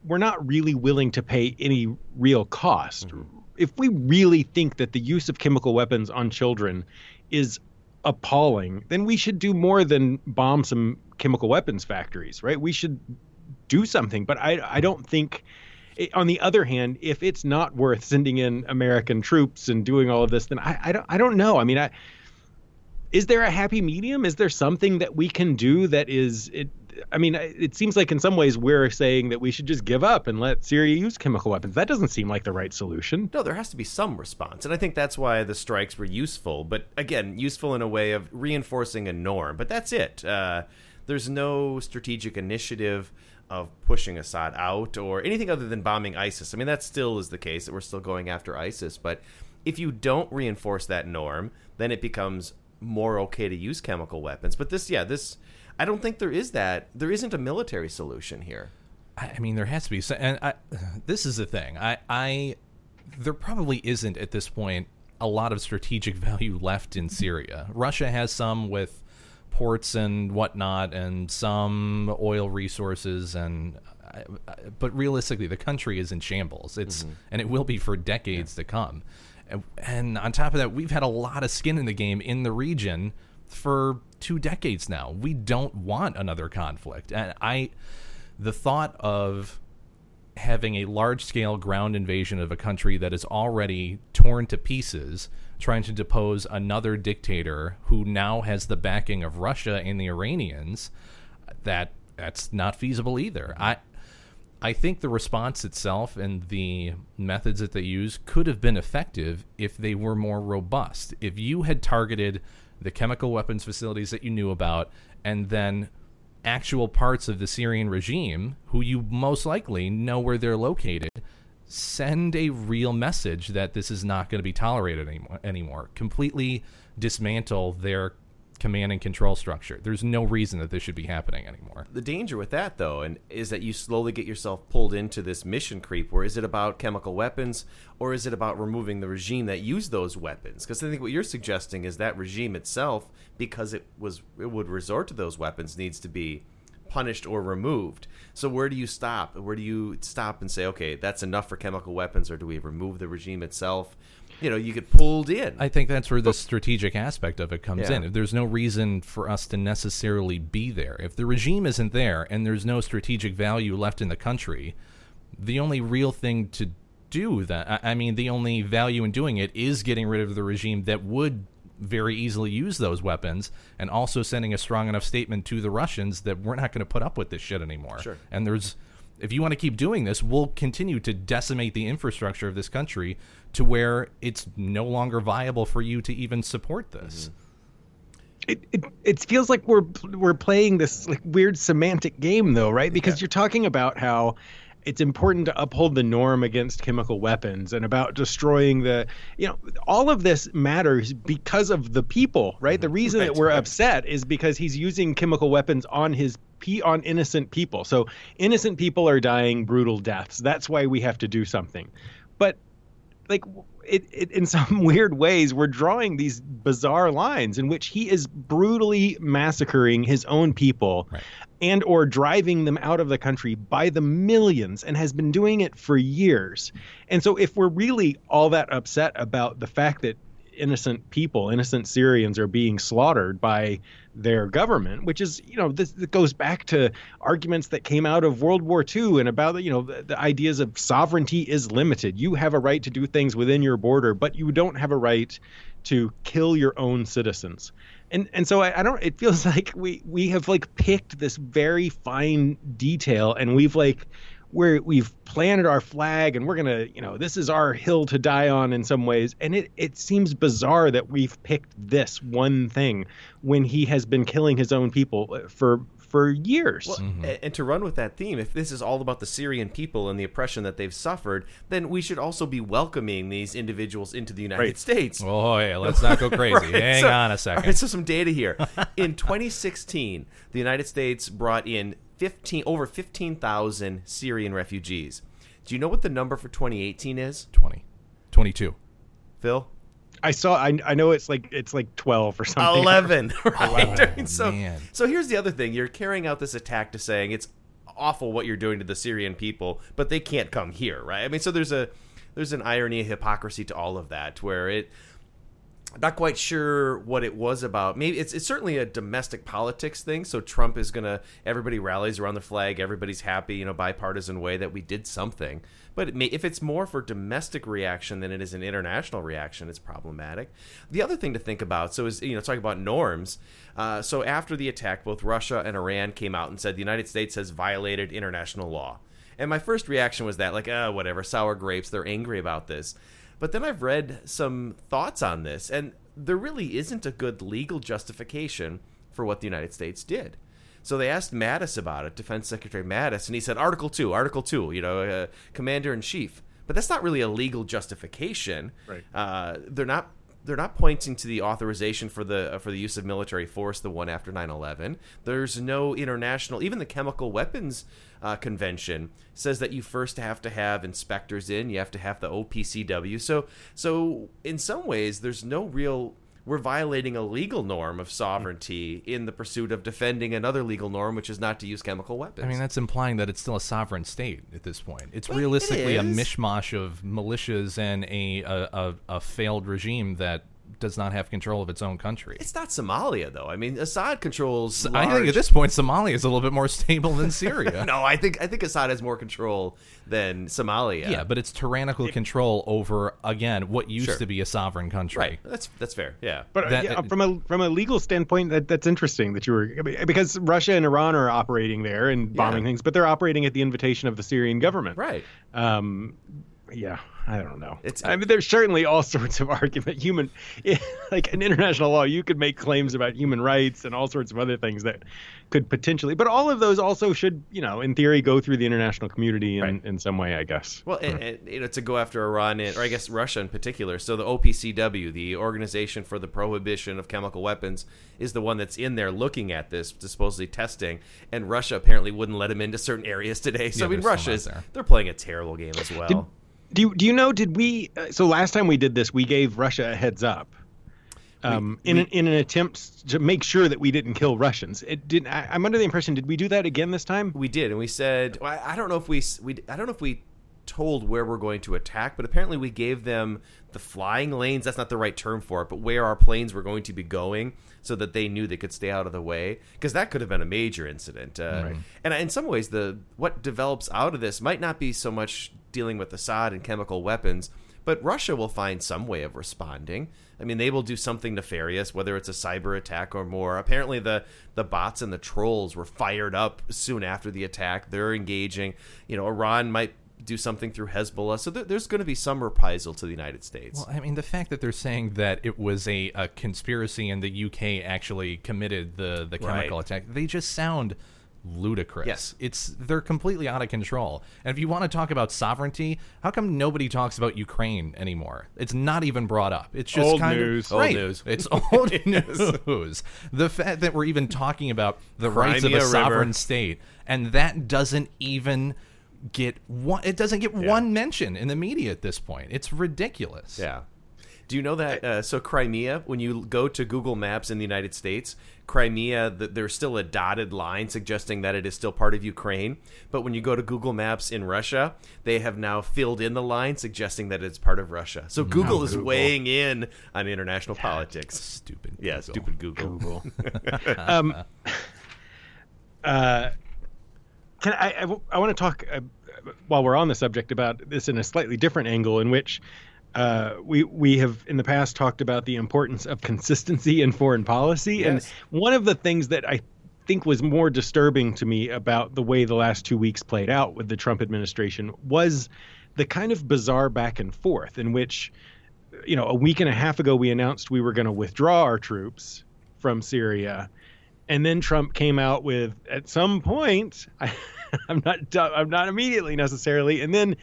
[SPEAKER 6] we're not really willing to pay any real cost. If we really think that the use of chemical weapons on children is appalling, then we should do more than bomb some chemical weapons factories, right? We should do something. But I, I don't think. eh, On the other hand, if it's not worth sending in American troops and doing all of this, then I, I don't I don't know. I mean, I is there a happy medium? Is there something that we can do that is it? I mean, it seems like in some ways we're saying that we should just give up and let Syria use chemical weapons. That doesn't seem like the right solution.
[SPEAKER 5] No, there has to be some response. And I think that's why the strikes were useful. But again, useful in a way of reinforcing a norm. But that's it. Uh, there's no strategic initiative of pushing Assad out or anything other than bombing ISIS. I mean, that still is the case that we're still going after ISIS. But if you don't reinforce that norm, then it becomes more okay to use chemical weapons. But this, yeah, this. I don't think there is that. There isn't a military solution here.
[SPEAKER 4] I I mean, there has to be. So, and I, this is the thing. I, I, there probably isn't at this point a lot of strategic value left in Syria. Russia has some with ports and whatnot, and some oil resources, and but realistically, the country is in shambles. It's mm-hmm. and it will be for decades to come. And, and on top of that, we've had a lot of skin in the game in the region for two decades now. We don't want another conflict, and I the thought of having a large scale ground invasion of a country that is already torn to pieces, trying to depose another dictator who now has the backing of Russia and the Iranians, that that's not feasible either. I I think the response itself and the methods that they use could have been effective if they were more robust. If you had targeted the chemical weapons facilities that you knew about and then actual parts of the Syrian regime, who you most likely know where they're located, send a real message that this is not going to be tolerated anymore, anymore. Completely dismantle their command and control structure. There's no reason that this should be happening anymore.
[SPEAKER 5] The danger with that, though, and is that you slowly get yourself pulled into this mission creep. Where is it about chemical weapons, or is it about removing the regime that used those weapons? Because I think what you're suggesting is that regime itself, because it was it would resort to those weapons, needs to be punished or removed. So where do you stop? Where do you stop and say, okay, that's enough for chemical weapons, or do we remove the regime itself? You know, you get pulled in.
[SPEAKER 4] I think that's where the strategic aspect of it comes
[SPEAKER 5] Yeah.
[SPEAKER 4] in. If there's no reason for us to necessarily be there, if the regime isn't there and there's no strategic value left in the country, the only real thing to do that, I mean, the only value in doing it is getting rid of the regime that would very easily use those weapons and also sending a strong enough statement to the Russians that we're not going to put up with this shit anymore.
[SPEAKER 5] Sure.
[SPEAKER 4] And there's if you want to keep doing this, we'll continue to decimate the infrastructure of this country to where it's no longer viable for you to even support this. Mm-hmm.
[SPEAKER 6] it, it it feels like we're we're playing this like weird semantic game though, right? Because you're talking about how it's important to uphold the norm against chemical weapons and about destroying the you know all of this matters because of the people right? The mm-hmm. reason that we're upset is because he's using chemical weapons on his on innocent people. So innocent people are dying brutal deaths. That's why we have to do something. But like it, it in some weird ways we're drawing these bizarre lines in which he is brutally massacring his own people
[SPEAKER 4] Right.
[SPEAKER 6] and or driving them out of the country by the millions and has been doing it for years and so if we're really all that upset about the fact that innocent people innocent syrians are being slaughtered by their government which is you know this, this goes back to arguments that came out of world war ii and about you know the, the ideas of sovereignty is limited. You have a right to do things within your border but you don't have a right to kill your own citizens. And and so I, I don't it feels like we we have like picked this very fine detail and we've like we're we've planted our flag and we're gonna you know this is our hill to die on in some ways and it it seems bizarre that we've picked this one thing when he has been killing his own people uh, for for years
[SPEAKER 5] Well, mm-hmm. a- and to run with that theme, if this is all about the Syrian people and the oppression that they've suffered, then we should also be welcoming these individuals into the United
[SPEAKER 6] Right.
[SPEAKER 5] States.
[SPEAKER 4] Oh, yeah, let's not go crazy.
[SPEAKER 5] Right,
[SPEAKER 4] Hang
[SPEAKER 5] so-
[SPEAKER 4] on a second.
[SPEAKER 5] All right, so some data here. In 2016, the United States brought in 15 over 15,000 Syrian refugees. Do you know what the number for 2018 is,
[SPEAKER 4] 20, 22.
[SPEAKER 5] Phil?
[SPEAKER 6] i saw I, I know it's like it's like 12 or something
[SPEAKER 5] 11 right I mean, so
[SPEAKER 4] man.
[SPEAKER 5] so here's the other thing you're carrying out this attack to saying it's awful what you're doing to the syrian people but they can't come here right i mean so there's a there's an irony a hypocrisy to all of that where it not quite sure what it was about. Maybe it's it's certainly a domestic politics thing. So Trump is gonna everybody rallies around the flag, everybody's happy, you know, bipartisan way that we did something. But it may, if it's more for domestic reaction than it is an international reaction, it's problematic. The other thing to think about, so is you know talking about norms. Uh, so after the attack, both Russia and Iran came out and said the United States has violated international law. And my first reaction was that like, uh, whatever, sour grapes. They're angry about this. But then I've read some thoughts on this, and there really isn't a good legal justification for what the United States did. So they asked Mattis about it, Defense Secretary Mattis, and he said Article 2, Article 2, you know, uh, Commander in Chief. But that's not really a legal justification.
[SPEAKER 6] Right.
[SPEAKER 5] Uh, they're not they're not pointing to the authorization for the uh, for the use of military force, the one after 9/11. There's no international, even the chemical weapons uh, convention says that you first have to have inspectors in. You have to have the OPCW. So so in some ways, there's no real we're violating a legal norm of sovereignty in the pursuit of defending another legal norm, which is not to use chemical weapons.
[SPEAKER 4] I mean, that's implying that it's still a sovereign state at this point. It's
[SPEAKER 5] Well, it
[SPEAKER 4] realistically a mishmash of militias and a, a, a, a failed regime that does not have control of its own country.
[SPEAKER 5] it's not Somalia though. I mean, Assad controls.
[SPEAKER 4] I think at this point, Somalia is a little bit more stable than Syria.
[SPEAKER 5] No, I think I think Assad has more control than Somalia.
[SPEAKER 4] Yeah, but it's tyrannical control over again what used
[SPEAKER 5] Sure.
[SPEAKER 4] to be a sovereign country.
[SPEAKER 5] right. That's that's fair. Yeah.
[SPEAKER 6] But uh,
[SPEAKER 4] That-
[SPEAKER 6] yeah, from a from a legal standpoint, that, that's interesting that you were because Russia and Iran are operating there and bombing
[SPEAKER 5] Yeah.
[SPEAKER 6] things, but they're operating at the invitation of the Syrian government.
[SPEAKER 5] right.
[SPEAKER 6] Um, yeah, I don't know.
[SPEAKER 5] It's-
[SPEAKER 6] I mean, there's certainly all sorts of argument. Human, like in international law, you could make claims about human rights and all sorts of other things that could potentially. But all of those also should, you know, in theory, go through the international community in,
[SPEAKER 5] Right.
[SPEAKER 6] in some way, I guess.
[SPEAKER 5] Well, hmm. and, and, you know, to go after Iran and, or I guess Russia in particular. So the OPCW, the Organization for the Prohibition of Chemical Weapons, is the one that's in there looking at this, supposedly testing. And Russia apparently wouldn't let them into certain areas today. So
[SPEAKER 4] Yeah,
[SPEAKER 5] I mean,
[SPEAKER 4] they're still not
[SPEAKER 5] Russia's—they're playing a terrible game as well.
[SPEAKER 6] Did, do you do you know? Did we? Uh, so last time we did this, we gave Russia a heads up. Um, in an, in an attempt to make sure that we didn't kill Russians, it did. I, I'm under the impression. Did we do that again this time?
[SPEAKER 5] We did, and we said well, I I don't know if we we I don't know if we told where we're going to attack, but apparently we gave them the flying lanes. That's not the right term for it, but where our planes were going to be going, so that they knew they could stay out of the way, because that could have been a major incident. Uh, And in some ways, the what develops out of this might not be so much dealing with Assad and chemical weapons. But Russia will find some way of responding. I mean, they will do something nefarious, whether it's a cyber attack or more. Apparently, the the bots and the trolls were fired up soon after the attack. They're engaging. You know, Iran might do something through Hezbollah. So there, there's going to be some reprisal to the United States.
[SPEAKER 4] Well, I mean, the fact that they're saying that it was a, a conspiracy and the UK actually committed the, the chemical
[SPEAKER 5] Right.
[SPEAKER 4] attack, they just sound ludicrous.
[SPEAKER 5] Yes.
[SPEAKER 4] It's they're completely out of control. And if you want to talk about sovereignty, how come nobody talks about Ukraine anymore? It's not even brought up. It's just
[SPEAKER 6] Old
[SPEAKER 4] kind
[SPEAKER 6] news.
[SPEAKER 4] of
[SPEAKER 5] Old news.
[SPEAKER 4] It's old news. The fact that we're even talking about the rights of a
[SPEAKER 5] Crimea River.
[SPEAKER 4] sovereign state and that doesn't even get one it doesn't get one mention in the media at this point. It's ridiculous.
[SPEAKER 5] Yeah. Do you know that? Uh, so Crimea, when you go to Google Maps in the United States, Crimea, th there's still a dotted line suggesting that it is still part of Ukraine. But when you go to Google Maps in Russia, they have now filled in the line suggesting that it's part of Russia. So Google is weighing in on international politics.
[SPEAKER 4] Stupid.
[SPEAKER 5] Yeah,
[SPEAKER 4] Google.
[SPEAKER 5] stupid Google.
[SPEAKER 6] um, uh, can I? I, I want to talk uh, while we're on the subject about this in a slightly different angle, in which uh, we we have in the past talked about the importance of consistency in foreign policy,
[SPEAKER 5] Yes.
[SPEAKER 6] and one of the things that I think was more disturbing to me about the way the last two weeks played out with the Trump administration was the kind of bizarre back and forth in which you know, a week and a half ago, we announced we were going to withdraw our troops from Syria, and then Trump came out with, at some point, I, I'm not, I'm not immediately necessarily, and then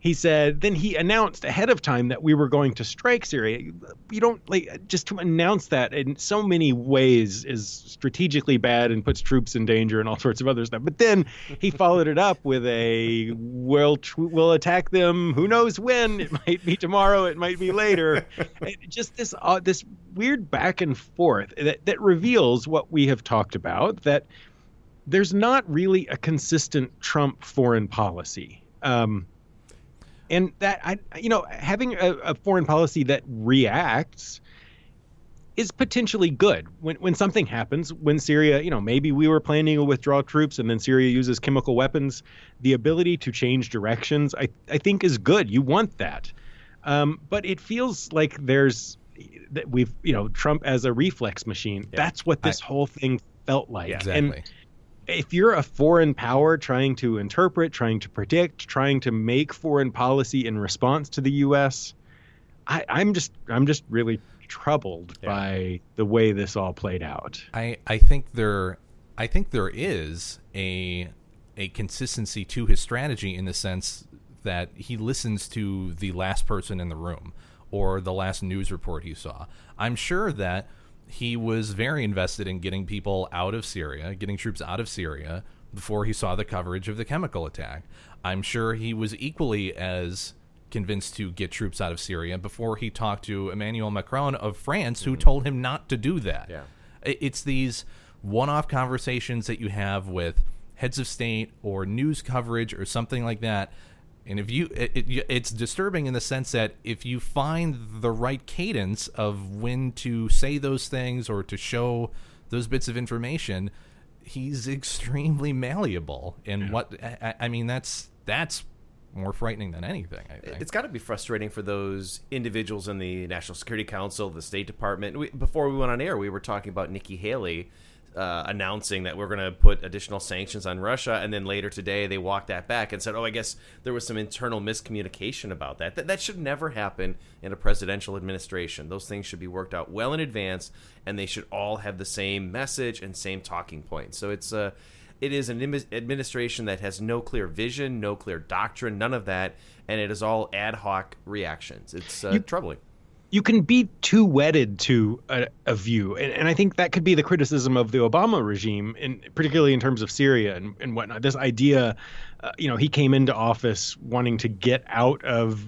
[SPEAKER 6] he said, then he announced ahead of time that we were going to strike Syria. You don't like just to announce that in so many ways is strategically bad and puts troops in danger and all sorts of other stuff. But then he followed it up with a we'll we'll attack them. Who knows when? It might be tomorrow. It might be later. Just this uh, this weird back and forth that that reveals what we have talked about that there's not really a consistent Trump foreign policy. Um, and that I, you know, having a, a foreign policy that reacts is potentially good when when something happens. When Syria, you know, maybe we were planning to withdraw troops, and then Syria uses chemical weapons. The ability to change directions, I I think, is good. You want that, um, but it feels like there's that we've you know Trump as a reflex machine. That's what this whole thing felt like.
[SPEAKER 4] Exactly.
[SPEAKER 6] And if you're a foreign power trying to interpret, trying to predict, trying to make foreign policy in response to the U.S., I, I'm just I'm just really troubled by the way this all played out.
[SPEAKER 4] I, I think there I think there is a a consistency to his strategy in the sense that he listens to the last person in the room or the last news report he saw. I'm sure that he was very invested in getting people out of Syria, getting troops out of Syria before he saw the coverage of the chemical attack. I'm sure he was equally as convinced to get troops out of Syria before he talked to Emmanuel Macron of France, who mm-hmm. told him not to do that.
[SPEAKER 5] Yeah.
[SPEAKER 4] It's these one off conversations that you have with heads of state or news coverage or something like that. And if you, it, it, it's disturbing in the sense that if you find the right cadence of when to say those things or to show those bits of information, he's extremely malleable. And what I, I mean, that's that's more frightening than anything. I think.
[SPEAKER 5] It's got to be frustrating for those individuals in the National Security Council, the State Department. We, before we went on air, we were talking about Nikki Haley uh, announcing that we're going to put additional sanctions on Russia, and then later today they walked that back and said, "Oh, I guess there was some internal miscommunication about that. That, that should never happen in a presidential administration. Those things should be worked out well in advance, and they should all have the same message and same talking points. So it's uh, it is an admi- administration that has no clear vision, no clear doctrine, none of that, and it is all ad hoc reactions. It's uh, troubling.
[SPEAKER 6] You can be too wedded to a, a view, and, and I think that could be the criticism of the Obama regime, in particularly in terms of Syria and, and whatnot. This idea, uh, you know, he came into office wanting to get out of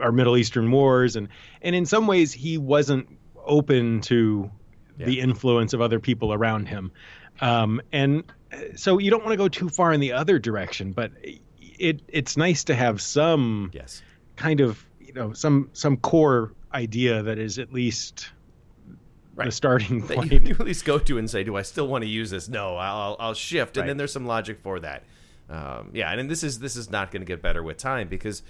[SPEAKER 6] our Middle Eastern wars, and and in some ways he wasn't open to the influence of other people around him, um, and uh, so you don't want to go too far in the other direction, but it it's nice to have some
[SPEAKER 5] Yes.
[SPEAKER 6] kind of you know some some core idea that is at least the
[SPEAKER 5] Right.
[SPEAKER 6] starting
[SPEAKER 5] That
[SPEAKER 6] point.
[SPEAKER 5] you, you at least go to and say, "Do I still want to use this?" No, I'll, I'll, I'll shift, and
[SPEAKER 6] Right.
[SPEAKER 5] then there's some logic for that. Um, yeah, and, this is this is not going to get better with time because.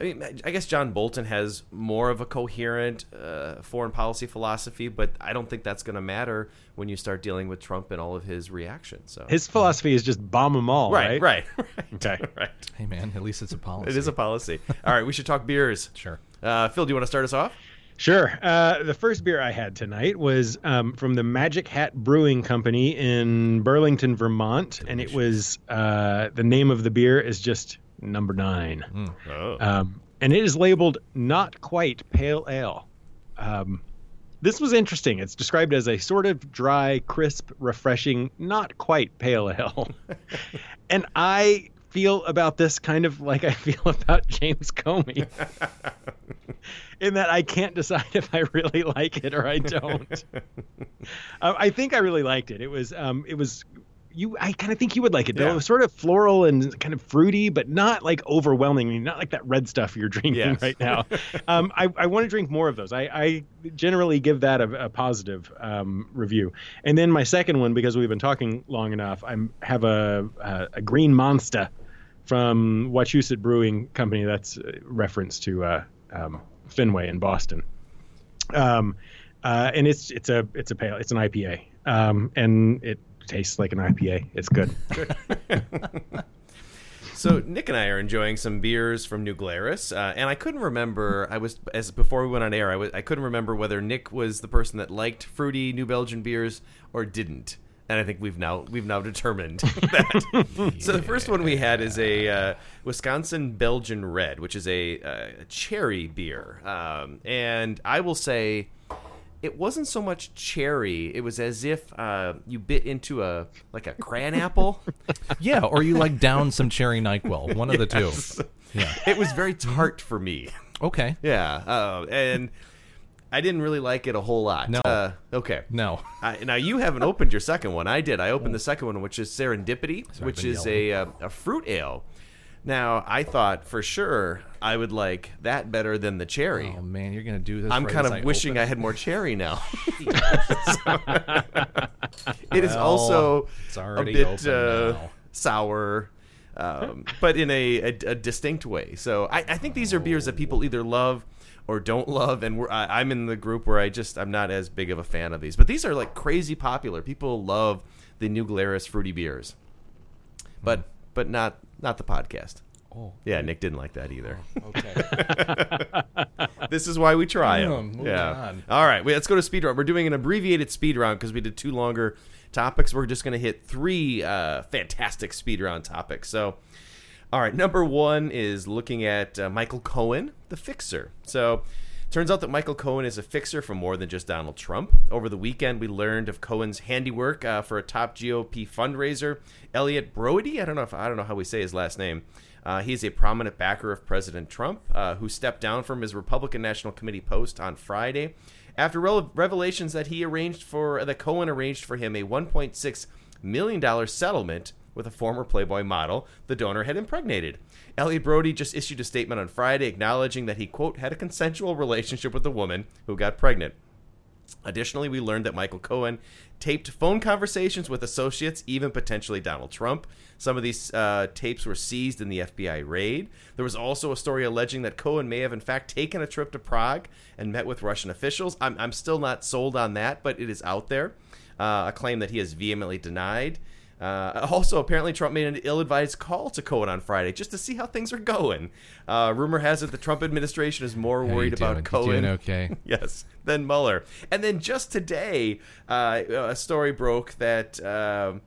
[SPEAKER 5] I mean, I guess John Bolton has more of a coherent uh, foreign policy philosophy, but I don't think that's going to matter when you start dealing with Trump and all of his reactions. So,
[SPEAKER 6] His philosophy is just bomb them all,
[SPEAKER 5] right,
[SPEAKER 6] right?
[SPEAKER 5] right, right,
[SPEAKER 6] Okay.
[SPEAKER 5] right.
[SPEAKER 4] hey man, at least it's a policy.
[SPEAKER 5] It is a policy. All right, we should talk beers.
[SPEAKER 4] sure.
[SPEAKER 5] Uh, Phil, do you want to start us off?
[SPEAKER 6] Sure. Uh, the first beer I had tonight was um, from the Magic Hat Brewing Company in Burlington, Vermont, and it was uh, the name of the beer is just Number Nine,
[SPEAKER 5] Oh.
[SPEAKER 6] um, and it is labeled not quite pale ale. Um, this was interesting. It's described as a sort of dry, crisp, refreshing, not quite pale ale, and I feel about this kind of like I feel about James Comey in that I can't decide if I really like it or I don't. uh, I think I really liked it. It was um, it was you. I kind of think you would like it. Bill.
[SPEAKER 5] Yeah.
[SPEAKER 6] It was sort of floral and kind of fruity, but not like overwhelming. Not like that red stuff you're drinking
[SPEAKER 5] Yes.
[SPEAKER 6] right now. um, I, I want to drink more of those. I, I generally give that a, a positive um, review. And then my second one, because we've been talking long enough, I have a, a a green monster from Wachusett Brewing Company. That's a reference to uh, um, Fenway in Boston. Um, uh, and it's it's a it's a pale it's an IPA, um, and it tastes like an IPA. It's good.
[SPEAKER 5] So Nick and I are enjoying some beers from New Glarus, uh, and I couldn't remember. I was as before we went on air. I couldn't remember whether Nick was the person that liked fruity New Belgian beers or didn't. And I think we've now we've now determined that. So the first one we had is a uh, Wisconsin Belgian Red, which is a, uh, cherry beer, um, and I will say it wasn't so much cherry. It was as if uh, you bit into a like a crayon apple.
[SPEAKER 4] Yeah, or you like down some cherry Nyquil. One of the two. Yeah.
[SPEAKER 5] It was very tart for me.
[SPEAKER 4] Okay.
[SPEAKER 5] Yeah, uh, and I didn't really like it a whole lot.
[SPEAKER 4] No.
[SPEAKER 5] Uh, okay.
[SPEAKER 4] No.
[SPEAKER 5] I, now you haven't opened your second one. I did. I opened the second one, which is Serendipity, which is a uh, a fruit ale. Now I thought for sure I would like that better than the cherry.
[SPEAKER 4] Oh man, you're gonna do this.
[SPEAKER 5] I'm
[SPEAKER 4] right
[SPEAKER 5] kind of
[SPEAKER 4] I
[SPEAKER 5] wishing
[SPEAKER 4] open
[SPEAKER 5] I had more cherry now. it is also
[SPEAKER 4] it's
[SPEAKER 5] a bit uh, sour, um, but in a, a, a distinct way. So I, I think these are beers that people either love or don't love, and we're, I, I'm in the group where I just I'm not as big of a fan of these. But these are like crazy popular. People love the New Glarus fruity beers, but but not not the podcast.
[SPEAKER 4] Oh.
[SPEAKER 5] Yeah, Nick didn't like that either.
[SPEAKER 4] Okay.
[SPEAKER 5] This is why we try them. Yeah.
[SPEAKER 4] on.
[SPEAKER 5] All right, wait, let's go to speed round. We're doing an abbreviated speed round because we did two longer topics. We're just going to hit three uh, fantastic speed round topics. So, all right, number one is looking at uh, Michael Cohen, The Fixer. So, Turns out that Michael Cohen is a fixer for more than just Donald Trump. Over the weekend, we learned of Cohen's handiwork uh, for a top GOP fundraiser, Elliot Brody. I don't know if I don't know how we say his last name. Uh, he's a prominent backer of President Trump, uh, who stepped down from his Republican National Committee post on Friday after re- revelations that he arranged for that Cohen arranged for him a 1.6 million dollar settlement with a former Playboy model the donor had impregnated. Elliot Brody just issued a statement on Friday acknowledging that he, quote, had a consensual relationship with the woman who got pregnant. Additionally, we learned that Michael Cohen taped phone conversations with associates, even potentially Donald Trump. Some of these uh, tapes were seized in the FBI raid. There was also a story alleging that Cohen may have, in fact, taken a trip to Prague and met with Russian officials. I'm, I'm still not sold on that, but it is out there. Uh, a claim that he has vehemently denied. Uh, also, apparently, Trump made an ill-advised call to Cohen on Friday just to see how things are going. Uh, rumor has it the Trump administration is more
[SPEAKER 4] How you
[SPEAKER 5] worried about
[SPEAKER 4] doing? You
[SPEAKER 5] Cohen.
[SPEAKER 4] doing okay?
[SPEAKER 5] yes, than Mueller. And then just today, uh, a story broke that. um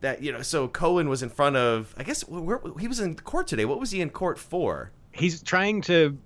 [SPEAKER 5] that you know, so Cohen was in front of. I guess where, he was in court today. What was he in court for?
[SPEAKER 6] He's trying to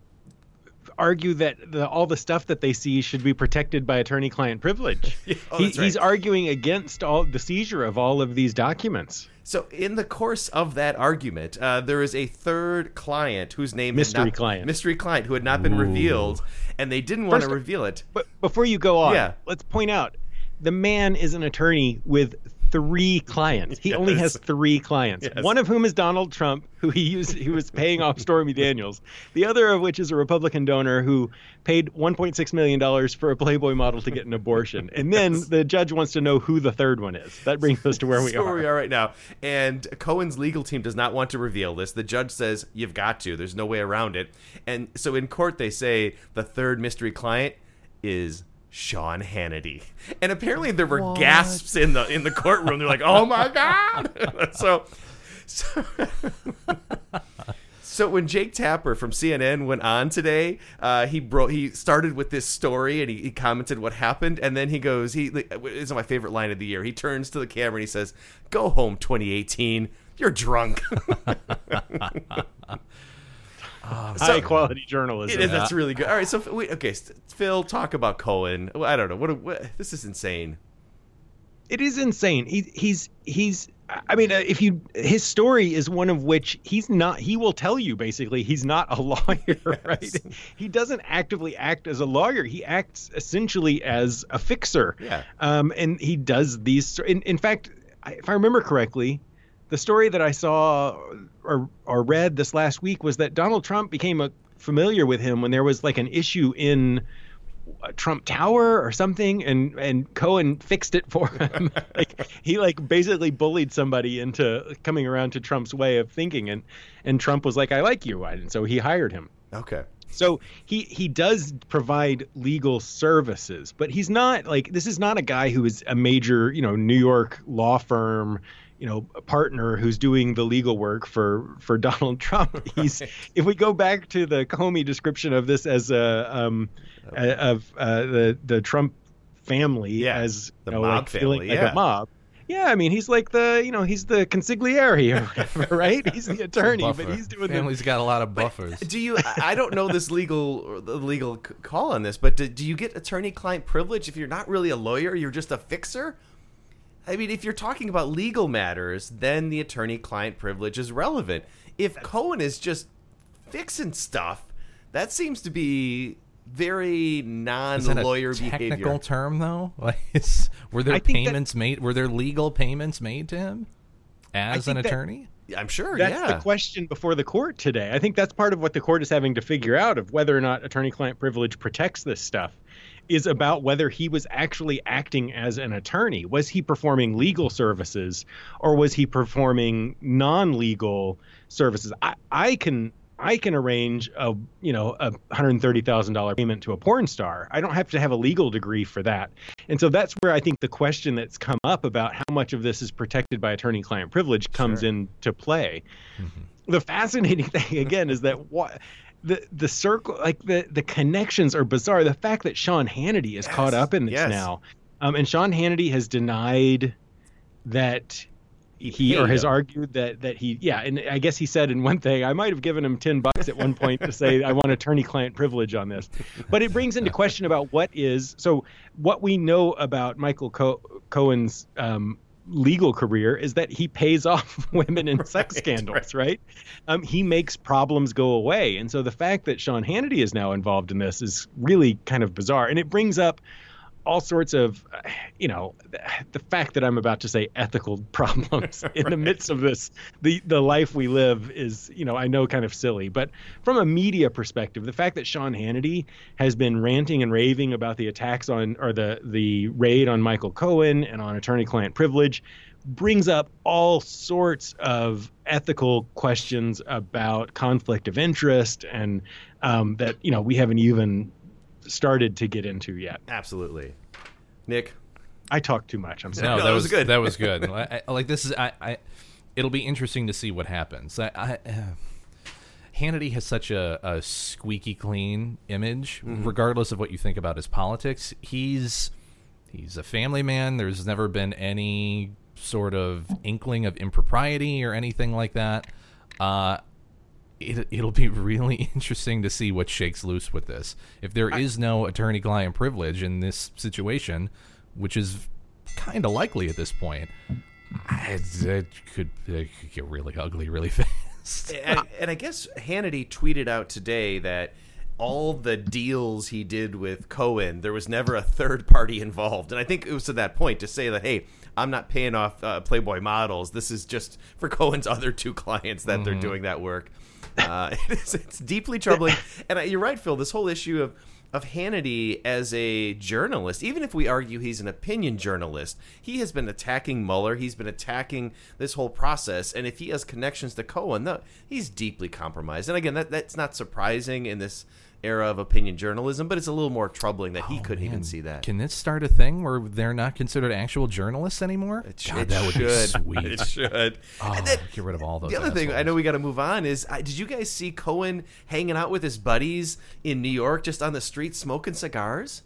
[SPEAKER 6] argue that the, all the stuff that they see should be protected by attorney-client privilege.
[SPEAKER 5] oh,
[SPEAKER 6] He-
[SPEAKER 5] right.
[SPEAKER 6] He's arguing against all the seizure of all of these documents.
[SPEAKER 5] So, in the course of that argument, uh, there is a third client whose name
[SPEAKER 6] Mystery
[SPEAKER 5] not-
[SPEAKER 6] client.
[SPEAKER 5] mystery client who had not been revealed, and they didn't want to reveal it.
[SPEAKER 6] But before you go on,
[SPEAKER 5] Yeah.
[SPEAKER 6] let's point out the man is an attorney with three clients. He only has three clients.
[SPEAKER 5] Yes.
[SPEAKER 6] One of whom is Donald Trump, who he used he was paying off Stormy Daniels. The other of which is a Republican donor who paid 1.6 million dollars for a Playboy model to get an abortion. And then the judge wants to know who the third one is. That brings us to where we
[SPEAKER 5] That's
[SPEAKER 6] are.
[SPEAKER 5] where we are right now. And Cohen's legal team does not want to reveal this. The judge says you've got to. There's no way around it. And so in court they say the third mystery client is Sean Hannity. And apparently there were gasps in the in the courtroom. They're like, "Oh my god!" so, so So when Jake Tapper from CNN went on today, uh, he bro- he started with this story and he, he commented what happened, and then he goes, he this is my favorite line of the year. He turns to the camera and he says, "Go home, 2018. You're drunk."
[SPEAKER 6] High quality journalism.
[SPEAKER 5] It is, That's really good. All right, so wait, okay, Phil, talk about Cohen. I don't know what, what this is insane.
[SPEAKER 6] it is insane. He, he's he's. I mean, uh, if you his story is one of which he's not. He will tell you basically he's not a lawyer, right? He doesn't actively act as a lawyer. He acts essentially as a fixer.
[SPEAKER 5] Yeah.
[SPEAKER 6] Um, and he does these. In, in fact, if I remember correctly, the story that I saw or or read this last week was that Donald Trump became a, familiar with him when there was like an issue in uh, Trump Tower or something, and and Cohen fixed it for him. like he like basically bullied somebody into coming around to Trump's way of thinking, and and Trump was like, "I like you," and so he hired him.
[SPEAKER 5] Okay.
[SPEAKER 6] So he he does provide legal services, but he's not like this is not a guy who is a major you know New York law firm you know a partner who's doing the legal work for for Donald Trump. He's if we go back to the Comey description of this as a um a- of uh, the the Trump family
[SPEAKER 5] Yeah,
[SPEAKER 6] as
[SPEAKER 5] the
[SPEAKER 6] you know,
[SPEAKER 5] mob
[SPEAKER 6] like feeling
[SPEAKER 5] family,
[SPEAKER 6] like
[SPEAKER 5] yeah.
[SPEAKER 6] a mob. Yeah, I mean he's like the you know he's the consigliere or whatever, right? He's the attorney, but
[SPEAKER 4] Buffer.
[SPEAKER 6] he's doing the
[SPEAKER 4] Family's got a lot of buffers.
[SPEAKER 5] Do you? I I don't know this legal the legal call on this, but do, do you get attorney-client privilege if you're not really a lawyer? You're just a fixer. I mean, if you're talking about legal matters, then the attorney-client privilege is relevant. If Cohen is just fixing stuff, that seems to be very
[SPEAKER 4] Is that a
[SPEAKER 5] non-lawyer
[SPEAKER 4] technical
[SPEAKER 5] behavior.
[SPEAKER 4] term though? Like, were there
[SPEAKER 6] I think that-
[SPEAKER 4] payments made? Were there legal payments made to him as an
[SPEAKER 6] think that-
[SPEAKER 4] attorney?
[SPEAKER 5] I'm sure.
[SPEAKER 6] That's
[SPEAKER 5] yeah.
[SPEAKER 6] the question before the court today. I think that's part of what the court is having to figure out of whether or not attorney-client privilege protects this stuff is about whether he was actually acting as an attorney. Was he performing legal services or was he performing non-legal services? I, I can I can arrange a you know a hundred thirty thousand dollar payment to a porn star. I don't have to have a legal degree for that. And so that's where I think the question that's come up about how much of this is protected by attorney-client privilege comes into play. Mm-hmm. The fascinating thing again is that what the the circle like the the connections are bizarre. The fact that Sean Hannity is caught up in this
[SPEAKER 5] yes.
[SPEAKER 6] now, um, and Sean Hannity has denied that he or has
[SPEAKER 5] him.
[SPEAKER 6] argued that that he yeah and i guess he said in one thing i might have given him 10 bucks at one point to say i want attorney client privilege on this but it brings into question about what is so what we know about michael Co- cohen's um, legal career is that he pays off women in sex scandals right, Um, he makes problems go away. And so the fact that sean hannity is now involved in this is really kind of bizarre. And it brings up all sorts of, you know, the fact that I'm about to say ethical problems in the midst of this, the the life we live is, you know, I know kind of silly, but from a media perspective, the fact that Sean Hannity has been ranting and raving about the attacks on or the the raid on Michael Cohen and on attorney-client privilege brings up all sorts of ethical questions about conflict of interest and um, that you know we haven't even started to get into yet.
[SPEAKER 5] Absolutely. Nick,
[SPEAKER 6] I talk too much. I'm sorry.
[SPEAKER 4] No,
[SPEAKER 5] No,
[SPEAKER 4] that,
[SPEAKER 5] that
[SPEAKER 4] was
[SPEAKER 5] was good.
[SPEAKER 4] That was good. I, I- like this is I, I. It'll be interesting to see what happens. I, I, uh, Hannity has such a, a squeaky clean image,
[SPEAKER 5] Mm-hmm.
[SPEAKER 4] regardless of what you think about his politics. He's he's a family man. There's never been any sort of inkling of impropriety or anything like that. Uh, it, it'll be really interesting to see what shakes loose with this. If there is no attorney-client privilege in this situation, which is kind of likely at this point, I, it could it could get really ugly really fast.
[SPEAKER 5] and, and I guess Hannity tweeted out today that all the deals he did with Cohen, there was never a third party involved. And I think it was to that point to say that, hey, I'm not paying off uh, Playboy models. This is just for Cohen's other two clients that they're doing that work. Uh, it's, it's deeply troubling. and I, you're right, Phil. This whole issue of of Hannity as a journalist, even if we argue he's an opinion journalist, he has been attacking Mueller. He's been attacking this whole process, and if he has connections to Cohen, no, he's deeply compromised. And again, that that's not surprising in this era of opinion journalism, but it's a little more troubling that he oh, couldn't even see that.
[SPEAKER 4] Can this start a thing where they're not considered actual journalists anymore?
[SPEAKER 5] It,
[SPEAKER 4] God,
[SPEAKER 5] it
[SPEAKER 4] that would
[SPEAKER 5] should.
[SPEAKER 4] be sweet.
[SPEAKER 5] It should.
[SPEAKER 4] Oh,
[SPEAKER 5] then-
[SPEAKER 4] get rid of all those.
[SPEAKER 5] the other thing I know we got to move on is I, did you guys see Cohen hanging out with his buddies in New York just on the street smoking cigars?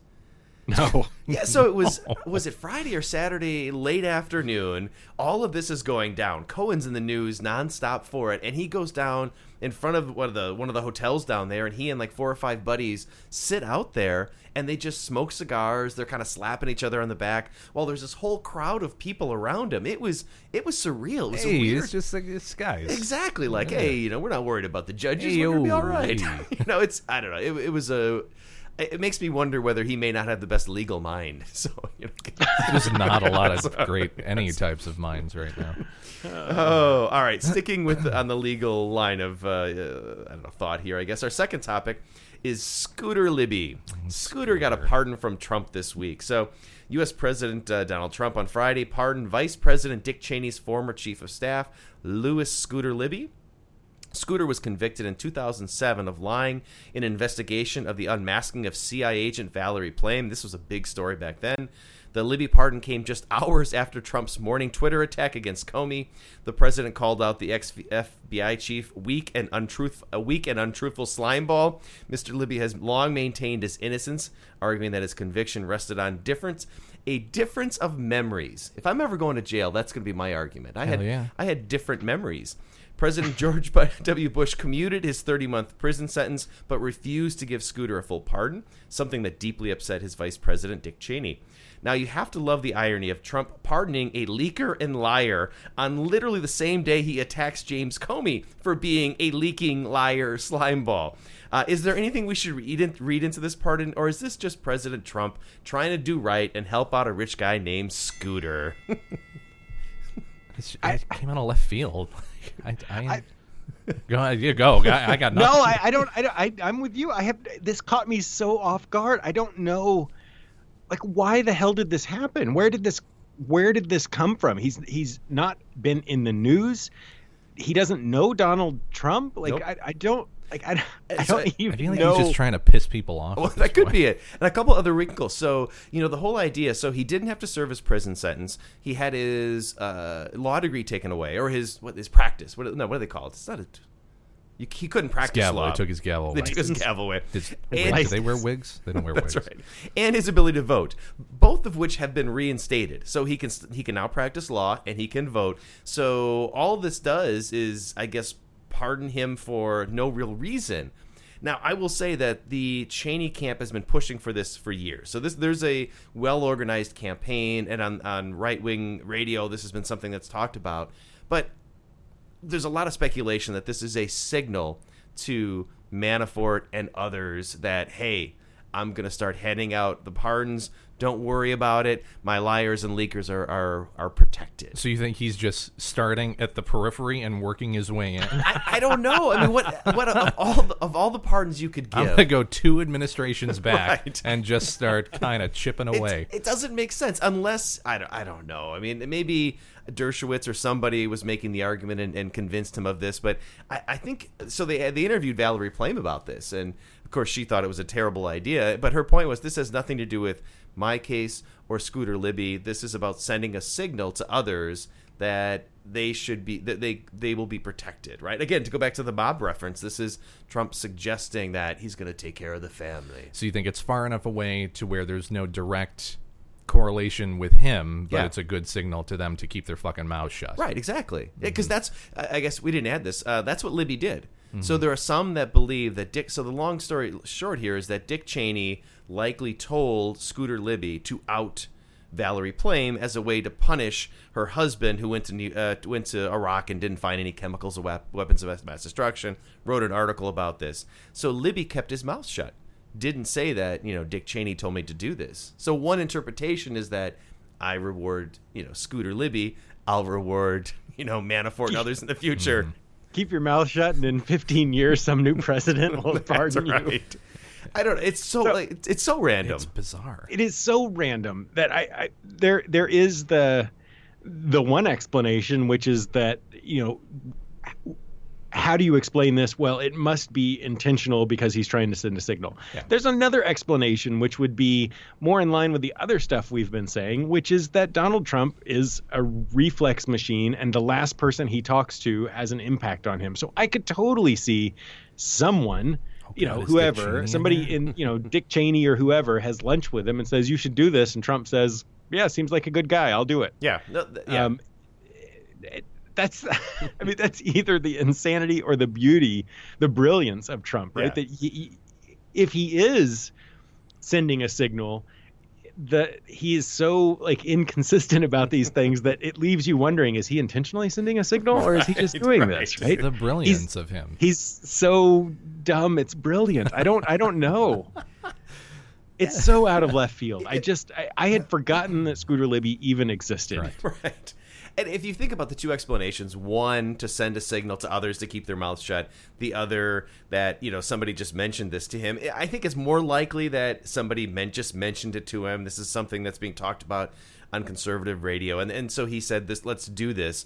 [SPEAKER 6] No.
[SPEAKER 5] Yeah, so it was was it Friday or Saturday late afternoon. All of this is going down. Cohen's in the news nonstop for it, and he goes down in front of one of the one of the hotels down there, and he and like four or five buddies sit out there and they just smoke cigars. They're kind of slapping each other on the back while there's this whole crowd of people around him. It was it was surreal. It was
[SPEAKER 4] Hey,
[SPEAKER 5] weird
[SPEAKER 4] it's just like it's guys.
[SPEAKER 5] Exactly. Like,
[SPEAKER 4] Yeah.
[SPEAKER 5] hey, you know, we're not worried about the judges.
[SPEAKER 4] Hey,
[SPEAKER 5] we're gonna be all right. you know, it's I don't know. It, it was a. It makes me wonder whether he may not have the best legal mind. So, you know,
[SPEAKER 4] There's not a lot of great any types of minds right now.
[SPEAKER 5] oh, all right. Sticking with on the legal line of uh, uh, I don't know thought here. I guess our second topic is Scooter Libby. Scooter got a pardon from Trump this week. So, U.S. President uh, Donald Trump on Friday pardoned Vice President Dick Cheney's former chief of staff, Lewis Scooter Libby. Scooter was convicted in 2007 of lying in an investigation of the unmasking of CIA agent Valerie Plame. This was a big story back then. The Libby pardon came just hours after Trump's morning Twitter attack against Comey. The president called out the ex FBI chief weak and untruth, a weak and untruthful slimeball. Mr. Libby has long maintained his innocence, arguing that his conviction rested on difference, a difference of memories. If I'm ever going to jail, that's going to be my argument. I had
[SPEAKER 4] yeah.
[SPEAKER 5] I had different memories. President George W. Bush commuted his 30 month prison sentence, but refused to give Scooter a full pardon, something that deeply upset his vice president, Dick Cheney. Now, you have to love the irony of Trump pardoning a leaker and liar on literally the same day he attacks James Comey for being a leaking liar slimeball. Uh, is there anything we should read, in, read into this pardon, or is this just President Trump trying to do right and help out a rich guy named Scooter?
[SPEAKER 4] I, came out of left field. I, I, go ahead, you go. I, I got
[SPEAKER 6] No. I, I don't. I, don't- I I'm with you. I have this caught me so off guard. I don't know, like, why the hell did this happen? Where did this Where did this come from? He's he's not been in the news. He doesn't know Donald Trump. Like,
[SPEAKER 5] Nope.
[SPEAKER 6] I, I don't like. I, don't,
[SPEAKER 5] I
[SPEAKER 6] don't even
[SPEAKER 4] I feel like
[SPEAKER 6] know.
[SPEAKER 4] he's just trying to piss people off.
[SPEAKER 5] Well, that could
[SPEAKER 4] point.
[SPEAKER 5] be it. And a couple other wrinkles. So, you know, the whole idea. So he didn't have to serve his prison sentence. He had his uh, law degree taken away, or his what his practice. What no, what do they call it? It's not a You, he couldn't practice
[SPEAKER 4] gavel.
[SPEAKER 5] law.
[SPEAKER 4] They took his gavel
[SPEAKER 5] They
[SPEAKER 4] away.
[SPEAKER 5] took his gavel away.
[SPEAKER 4] Did,
[SPEAKER 5] And-
[SPEAKER 4] wait, do they wear wigs? They don't wear
[SPEAKER 5] That's
[SPEAKER 4] wigs.
[SPEAKER 5] right. And his ability to vote, both of which have been reinstated. So he can he can now practice law and he can vote. So all this does is, I guess, pardon him for no real reason. Now, I will say that the Cheney camp has been pushing for this for years. So this there's a well organized campaign, and on on right wing radio, this has been something that's talked about. But there's a lot of speculation that this is a signal to Manafort and others that hey, I'm going to start handing out the pardons. Don't worry about it. My liars and leakers are are, are protected.
[SPEAKER 4] So you think he's just starting at the periphery and working his way in?
[SPEAKER 5] I, I don't know. I mean, what what of all the, of all the pardons you could give?
[SPEAKER 4] I'm gonna go two administrations back
[SPEAKER 5] Right.
[SPEAKER 4] and just start kind of chipping
[SPEAKER 5] It-
[SPEAKER 4] away.
[SPEAKER 5] It, doesn't make sense unless I don't, I don't know. I mean, maybe Dershowitz or somebody was making the argument and, and convinced him of this, but I, I think so. They they interviewed Valerie Plame about this, and of course she thought it was a terrible idea. But her point was this has nothing to do with my case or Scooter Libby. This is about sending a signal to others that they should be that they they will be protected right again to go back to the mob reference this is trump suggesting that he's going to take care of the family
[SPEAKER 4] So you think it's far enough away to where there's no direct correlation with him, but
[SPEAKER 5] Yeah.
[SPEAKER 4] it's a good signal to them to keep their fucking mouths shut.
[SPEAKER 5] Right, exactly. Because that's, I I guess we didn't add this. Uh, that's what Libby did.
[SPEAKER 4] Mm-hmm.
[SPEAKER 5] So there are some that believe that Dick. So the long story short here is that Dick Cheney likely told Scooter Libby to out Valerie Plame as a way to punish her husband, who went to uh, went to Iraq and didn't find any chemicals or weapons of mass destruction. Wrote an article about this. So Libby kept his mouth shut. Didn't say that you know Dick Cheney told me to do this. So one interpretation is that I reward you know Scooter Libby. I'll reward you know Manafort and others in the future.
[SPEAKER 6] Keep your mouth shut, and in 15 years, some new president will
[SPEAKER 5] That's
[SPEAKER 6] pardon you.
[SPEAKER 5] I don't. Know. It's so, like it's, it's so random.
[SPEAKER 4] It's bizarre.
[SPEAKER 6] It is so random that I, I there there is the the one explanation, which is that you know how do you explain this? Well, it must be intentional because he's trying to send a signal. There's another explanation, which would be more in line with the other stuff we've been saying, which is that Donald Trump is a reflex machine and the last person he talks to has an impact on him. So I could totally see someone. You know, whoever, somebody in, you know, Dick Cheney or whoever has lunch with him and says, you should do this. And Trump says, yeah, seems like a good guy. I'll do it.
[SPEAKER 5] yeah. No, th- yeah.
[SPEAKER 6] Um, that's, I mean, that's either the insanity or the beauty, the brilliance of Trump, right?
[SPEAKER 5] Yeah.
[SPEAKER 6] That he, he- if he is sending a signal, that he is so like inconsistent about these things that it leaves you wondering: is he intentionally sending a signal, or is he just
[SPEAKER 5] Right,
[SPEAKER 6] doing
[SPEAKER 5] right.
[SPEAKER 6] this? Right?
[SPEAKER 4] The brilliance of him.
[SPEAKER 6] He's so dumb. It's brilliant. I don't. I don't know. It's so out of left field. I just. I, I had forgotten that Scooter Libby even existed.
[SPEAKER 4] Right.
[SPEAKER 5] Right. And if you think about the two explanations, one to send a signal to others to keep their mouths shut, the other that, you know, somebody just mentioned this to him, I think it's more likely that somebody meant just mentioned it to him. This is something that's being talked about on conservative radio. And and so he said this, let's do this.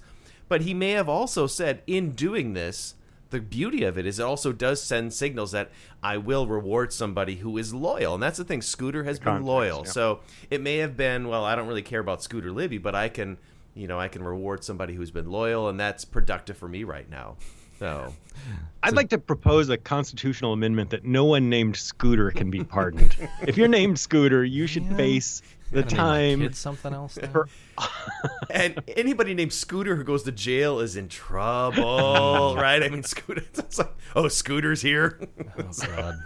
[SPEAKER 5] But he may have also said in doing this, the beauty of it is it also does send signals that I will reward somebody who is loyal. And that's the thing. Scooter has been
[SPEAKER 6] Context,
[SPEAKER 5] loyal.
[SPEAKER 6] yeah.
[SPEAKER 5] So it may have been, well, I don't really care about Scooter Libby, but I can, you know, I can reward somebody who's been loyal, and that's productive for me right now. So
[SPEAKER 6] I'd like to propose a constitutional amendment that no one named Scooter can be pardoned. if you're named Scooter, you should face the
[SPEAKER 4] Gonna name my
[SPEAKER 6] time.
[SPEAKER 4] kids something else.
[SPEAKER 6] for-
[SPEAKER 5] and anybody named Scooter who goes to jail is in trouble, right? I mean, Scooter. It's like, oh, Scooter's here.
[SPEAKER 4] Oh God.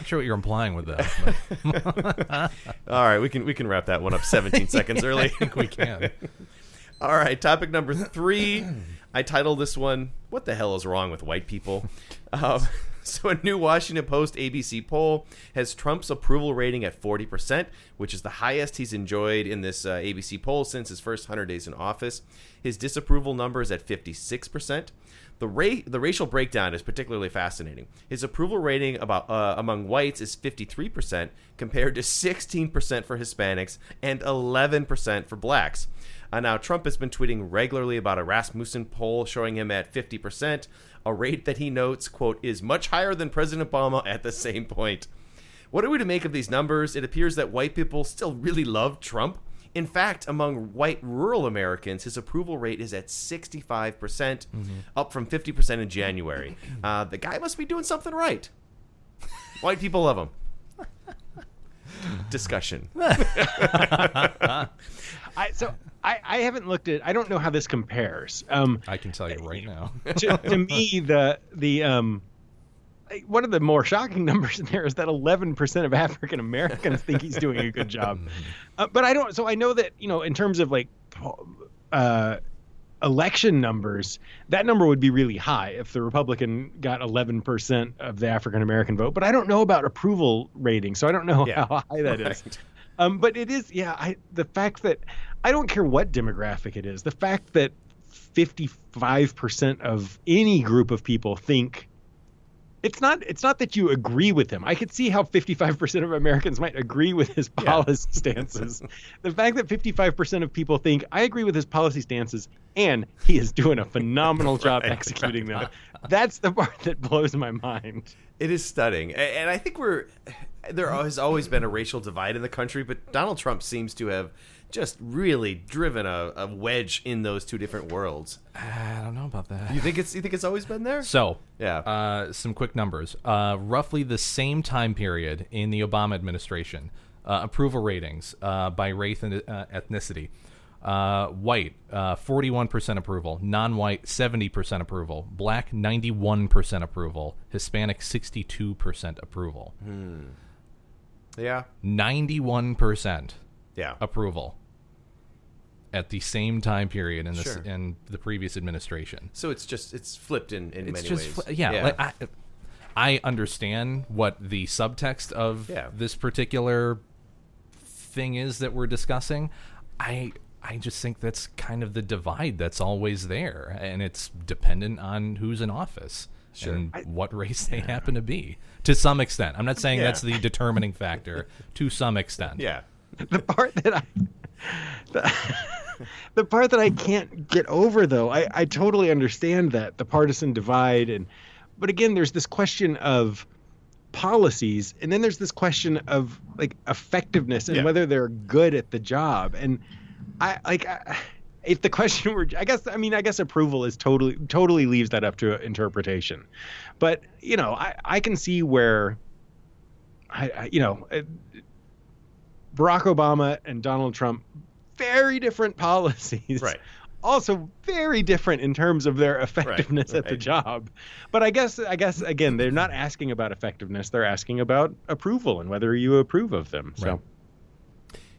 [SPEAKER 4] Not sure what you're implying with that.
[SPEAKER 5] All right, we can we can wrap that one up 17 seconds early.
[SPEAKER 4] I think we can.
[SPEAKER 5] All right, topic number three. I titled this one, What the Hell is Wrong with White People? Um, so, a new Washington Post ABC poll has Trump's approval rating at 40%, which is the highest he's enjoyed in this uh, ABC poll since his first 100 days in office. His disapproval number is at 56%. The, ra- the racial breakdown is particularly fascinating. His approval rating about uh, among whites is 53% compared to 16% for Hispanics and 11% for blacks. Uh, now, Trump has been tweeting regularly about a Rasmussen poll showing him at 50%, a rate that he notes, quote, is much higher than President Obama at the same point. What are we to make of these numbers? It appears that white people still really love Trump, In fact, among white rural Americans, his approval rate is at 65%, percent up from 50% in January. Uh, the guy must be doing something right. White people love him. Discussion.
[SPEAKER 6] I, so I, I haven't looked at. I don't know how this compares. Um,
[SPEAKER 4] I can tell you right now.
[SPEAKER 6] to, to me, the the um, like, one of the more shocking numbers in there is that 11% of African Americans think he's doing a good job. Uh, but I don't. So I know that you know, in terms of like uh, election numbers, that number would be really high if the Republican got 11% of the African American vote. But I don't know about approval rating, so I don't know
[SPEAKER 5] Yeah.
[SPEAKER 6] how high that is.
[SPEAKER 5] Right.
[SPEAKER 6] Um, but it is, yeah. I the fact that I don't care what demographic it is, the fact that 55% of any group of people think it's not it's not that you agree with him. I could see how 55% of Americans might agree with his policy stances. the fact that 55% of people think I agree with his policy stances and he is doing a phenomenal job
[SPEAKER 5] Right.
[SPEAKER 6] executing them. That's the part that blows my mind.
[SPEAKER 5] It is stunning, and I think we're there has always been a racial divide in the country, but Donald Trump seems to have just really driven a, a wedge in those two different worlds.
[SPEAKER 4] I don't know about that.
[SPEAKER 5] You think it's you think it's always been there?
[SPEAKER 4] So,
[SPEAKER 5] Yeah.
[SPEAKER 4] uh, some quick numbers. Uh, roughly the same time period in the Obama administration, uh, approval ratings uh, by race and uh, ethnicity. Uh, white, uh, 41% approval. Non white, 70% approval. Black, 91% approval. Hispanic, 62% approval.
[SPEAKER 5] yeah,
[SPEAKER 4] 91%
[SPEAKER 5] yeah.
[SPEAKER 4] approval at the same time period in, this,
[SPEAKER 5] Sure.
[SPEAKER 4] in the previous administration.
[SPEAKER 5] So it's just it's flipped in in
[SPEAKER 4] it's
[SPEAKER 5] many
[SPEAKER 4] just
[SPEAKER 5] ways.
[SPEAKER 4] fl- yeah, Like, I, I understand what the subtext of
[SPEAKER 5] Yeah.
[SPEAKER 4] this particular thing is that we're discussing i i just think that's kind of the divide that's always there and it's dependent on who's in office and what race they happen to be to some extent i'm not saying
[SPEAKER 5] Yeah.
[SPEAKER 4] that's the determining factor to some extent
[SPEAKER 5] yeah.
[SPEAKER 6] the part that I the, the part that I can't get over though, I, I totally understand that the partisan divide and but again there's this question of policies and then there's this question of like effectiveness and
[SPEAKER 5] Yeah.
[SPEAKER 6] whether they're good at the job and I like I, if the question were I guess I mean I guess approval is totally totally leaves that up to interpretation. But, you know, I I can see where I, I you know, Barack Obama and Donald Trump, very different policies.
[SPEAKER 5] Right.
[SPEAKER 6] Also very different in terms of their effectiveness at the
[SPEAKER 5] right.
[SPEAKER 6] job. But I guess I guess again, they're not asking about effectiveness, they're asking about approval and whether you approve of them. So
[SPEAKER 4] Right.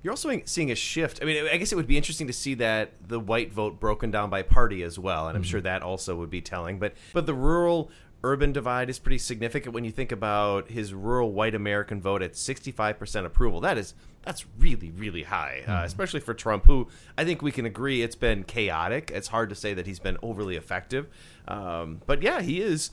[SPEAKER 5] You're also seeing a shift. I mean, I guess it would be interesting to see that the white vote broken down by party as well, and I'm mm-hmm. sure that also would be telling. But but the rural urban divide is pretty significant when you think about his rural white American vote at 65% approval. That is that's really really high, uh, especially for Trump, who I think we can agree it's been chaotic. It's hard to say that he's been overly effective, um, but yeah, he is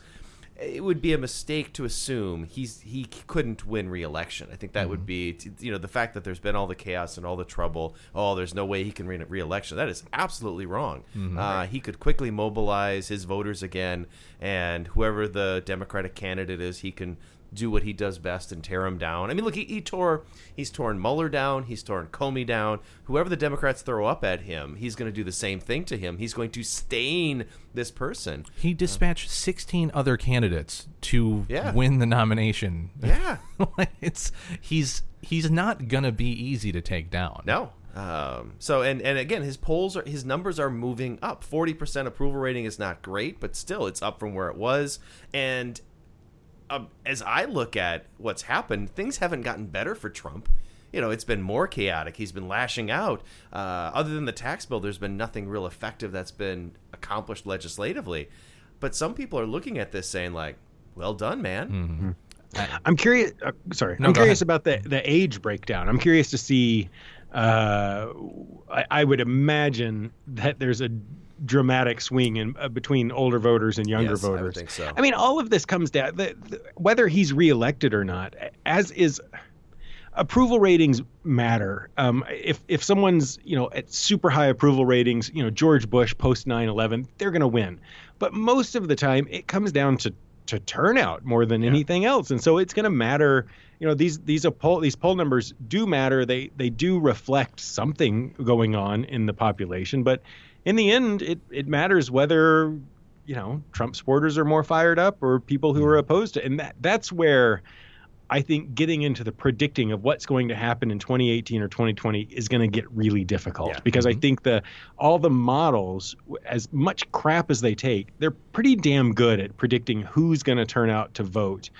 [SPEAKER 5] it would be a mistake to assume he's he couldn't win re-election. I think that would be you know the fact that there's been all the chaos and all the trouble. Oh, there's no way he can win re-election. That is absolutely wrong. Uh, he could quickly mobilize his voters again, and whoever the Democratic candidate is, he can do what he does best and tear him down. I mean, look, he, he tore he's torn Mueller down, he's torn Comey down. Whoever the Democrats throw up at him, he's going to do the same thing to him. He's going to stain this person.
[SPEAKER 4] he dispatched 16 other candidates to
[SPEAKER 5] Yeah.
[SPEAKER 4] win the nomination
[SPEAKER 5] Yeah.
[SPEAKER 4] It's he's he's not gonna be easy to take down
[SPEAKER 5] No. Um, so and and again, his polls are his numbers are moving up. Forty percent approval rating is not great, but still, it's up from where it was. And um, as I look at what's happened, things haven't gotten better for Trump. You know, it's been more chaotic. He's been lashing out. Uh, other than the tax bill, there's been nothing real effective that's been accomplished legislatively. But some people are looking at this saying, like, "Well done, man."
[SPEAKER 6] I'm curious. Uh, sorry,
[SPEAKER 4] No,
[SPEAKER 6] I'm curious
[SPEAKER 4] ahead.
[SPEAKER 6] about the the age breakdown. I'm curious to see. Uh, I, I would imagine that there's a dramatic swing in uh, between older voters and younger
[SPEAKER 5] Yes, I would think so.
[SPEAKER 6] I mean, all of this comes down the, the, whether he's reelected or not, as is approval ratings matter. Um, if if someone's you know at super high approval ratings, you know George Bush post 9/11, they're going to win. But most of the time, it comes down to to turnout more than anything else, and so it's going to matter. You know, these these poll these poll numbers do matter. They they do reflect something going on in the population, but in the end, it it matters whether you know Trump supporters are more fired up or people who are mm-hmm. opposed to, it. and that that's where. I think getting into the predicting of what's going to happen in 2018 or 2020 is going to get really difficult
[SPEAKER 5] Yeah.
[SPEAKER 6] because I mm-hmm. think the all the models, as much crap as they take, they're pretty damn good at predicting who's going to turn out to vote.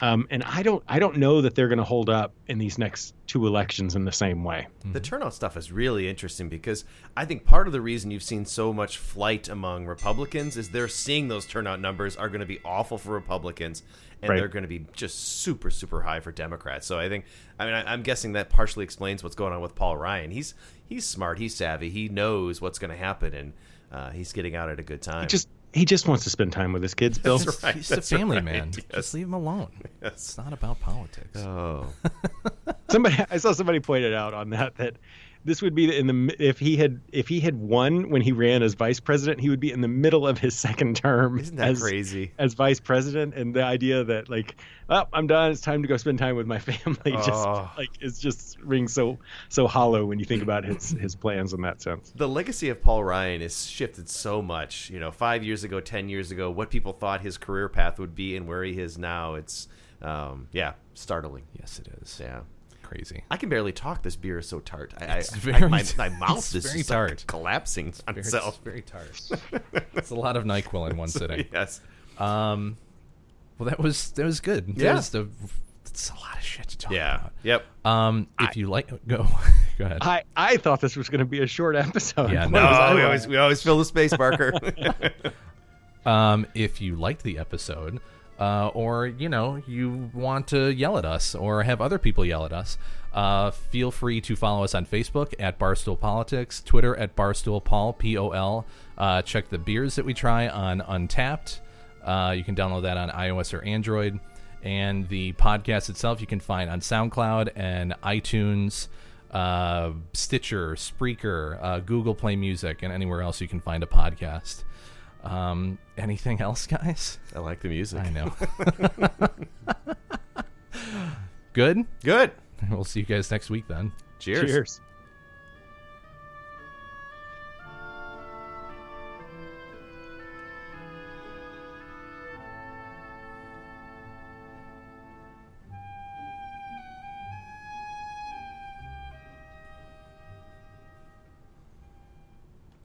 [SPEAKER 6] Um, and I don't I don't know that they're going to hold up in these next two elections in the same way.
[SPEAKER 5] The turnout stuff is really interesting because I think part of the reason you've seen so much flight among Republicans is they're seeing those turnout numbers are going to be awful for Republicans and
[SPEAKER 6] Right.
[SPEAKER 5] they're going to be just super super high for Democrats. So I think I mean I, I'm guessing that partially explains what's going on with Paul Ryan. He's he's smart, he's savvy, he knows what's going to happen, and uh, he's getting out at a good time.
[SPEAKER 6] He just he just wants to spend time with his kids, Bill.
[SPEAKER 5] That's right.
[SPEAKER 4] He's a family
[SPEAKER 5] right,
[SPEAKER 4] man.
[SPEAKER 5] yes.
[SPEAKER 4] Just leave him alone. It's not about politics.
[SPEAKER 5] oh
[SPEAKER 6] somebody I saw somebody pointed out on that that this would be in the if he had if he had won when he ran as vice president, he would be in the middle of his second term.
[SPEAKER 5] Isn't that
[SPEAKER 6] as,
[SPEAKER 5] crazy?
[SPEAKER 6] As vice president, and the idea that like, oh, I'm done. It's time to go spend time with my family. Just
[SPEAKER 5] Oh.
[SPEAKER 6] like it's just rings so so hollow when you think about his his plans in that sense.
[SPEAKER 5] the legacy of Paul Ryan has shifted so much. You know, five years ago, ten years ago, what people thought his career path would be and where he is now. It's, um, yeah, startling.
[SPEAKER 4] Yes, it is.
[SPEAKER 5] Yeah.
[SPEAKER 4] Crazy.
[SPEAKER 5] I can barely talk. This beer is so tart. I,
[SPEAKER 4] It's
[SPEAKER 5] I,
[SPEAKER 4] very-
[SPEAKER 5] I, my, my mouth
[SPEAKER 4] it's
[SPEAKER 5] is
[SPEAKER 4] very
[SPEAKER 5] just, like,
[SPEAKER 4] tart.
[SPEAKER 5] collapsing on
[SPEAKER 4] Very,
[SPEAKER 5] itself.
[SPEAKER 4] very tart. it's a lot of Nyquil in one sitting.
[SPEAKER 5] Yes.
[SPEAKER 4] Um, well, that was that was good.
[SPEAKER 5] Yeah.
[SPEAKER 4] There's the, it's a lot of shit to talk
[SPEAKER 5] Yeah.
[SPEAKER 4] about.
[SPEAKER 5] Yep.
[SPEAKER 4] Um, if you like, go go ahead.
[SPEAKER 6] I I thought this was going to be a short episode.
[SPEAKER 4] Yeah,
[SPEAKER 6] What
[SPEAKER 4] no,
[SPEAKER 6] was I
[SPEAKER 5] Oh, we always we always fill the space, Barker.
[SPEAKER 4] Um, if you liked the episode, uh, or you know you want to yell at us or have other people yell at us, uh, feel free to follow us on Facebook at Barstool Politics, Twitter at Barstool Paul P O L. Uh, check the beers that we try on Untappd. Uh, you can download that on iOS or Android, and the podcast itself you can find on SoundCloud and iTunes. Uh, Stitcher, Spreaker, uh, Google Play Music, and anywhere else you can find a podcast. Um, anything else, guys?
[SPEAKER 5] I like the music.
[SPEAKER 4] I know. Good.
[SPEAKER 5] Good.
[SPEAKER 4] We'll see you guys next week then.
[SPEAKER 5] Cheers.
[SPEAKER 6] Cheers.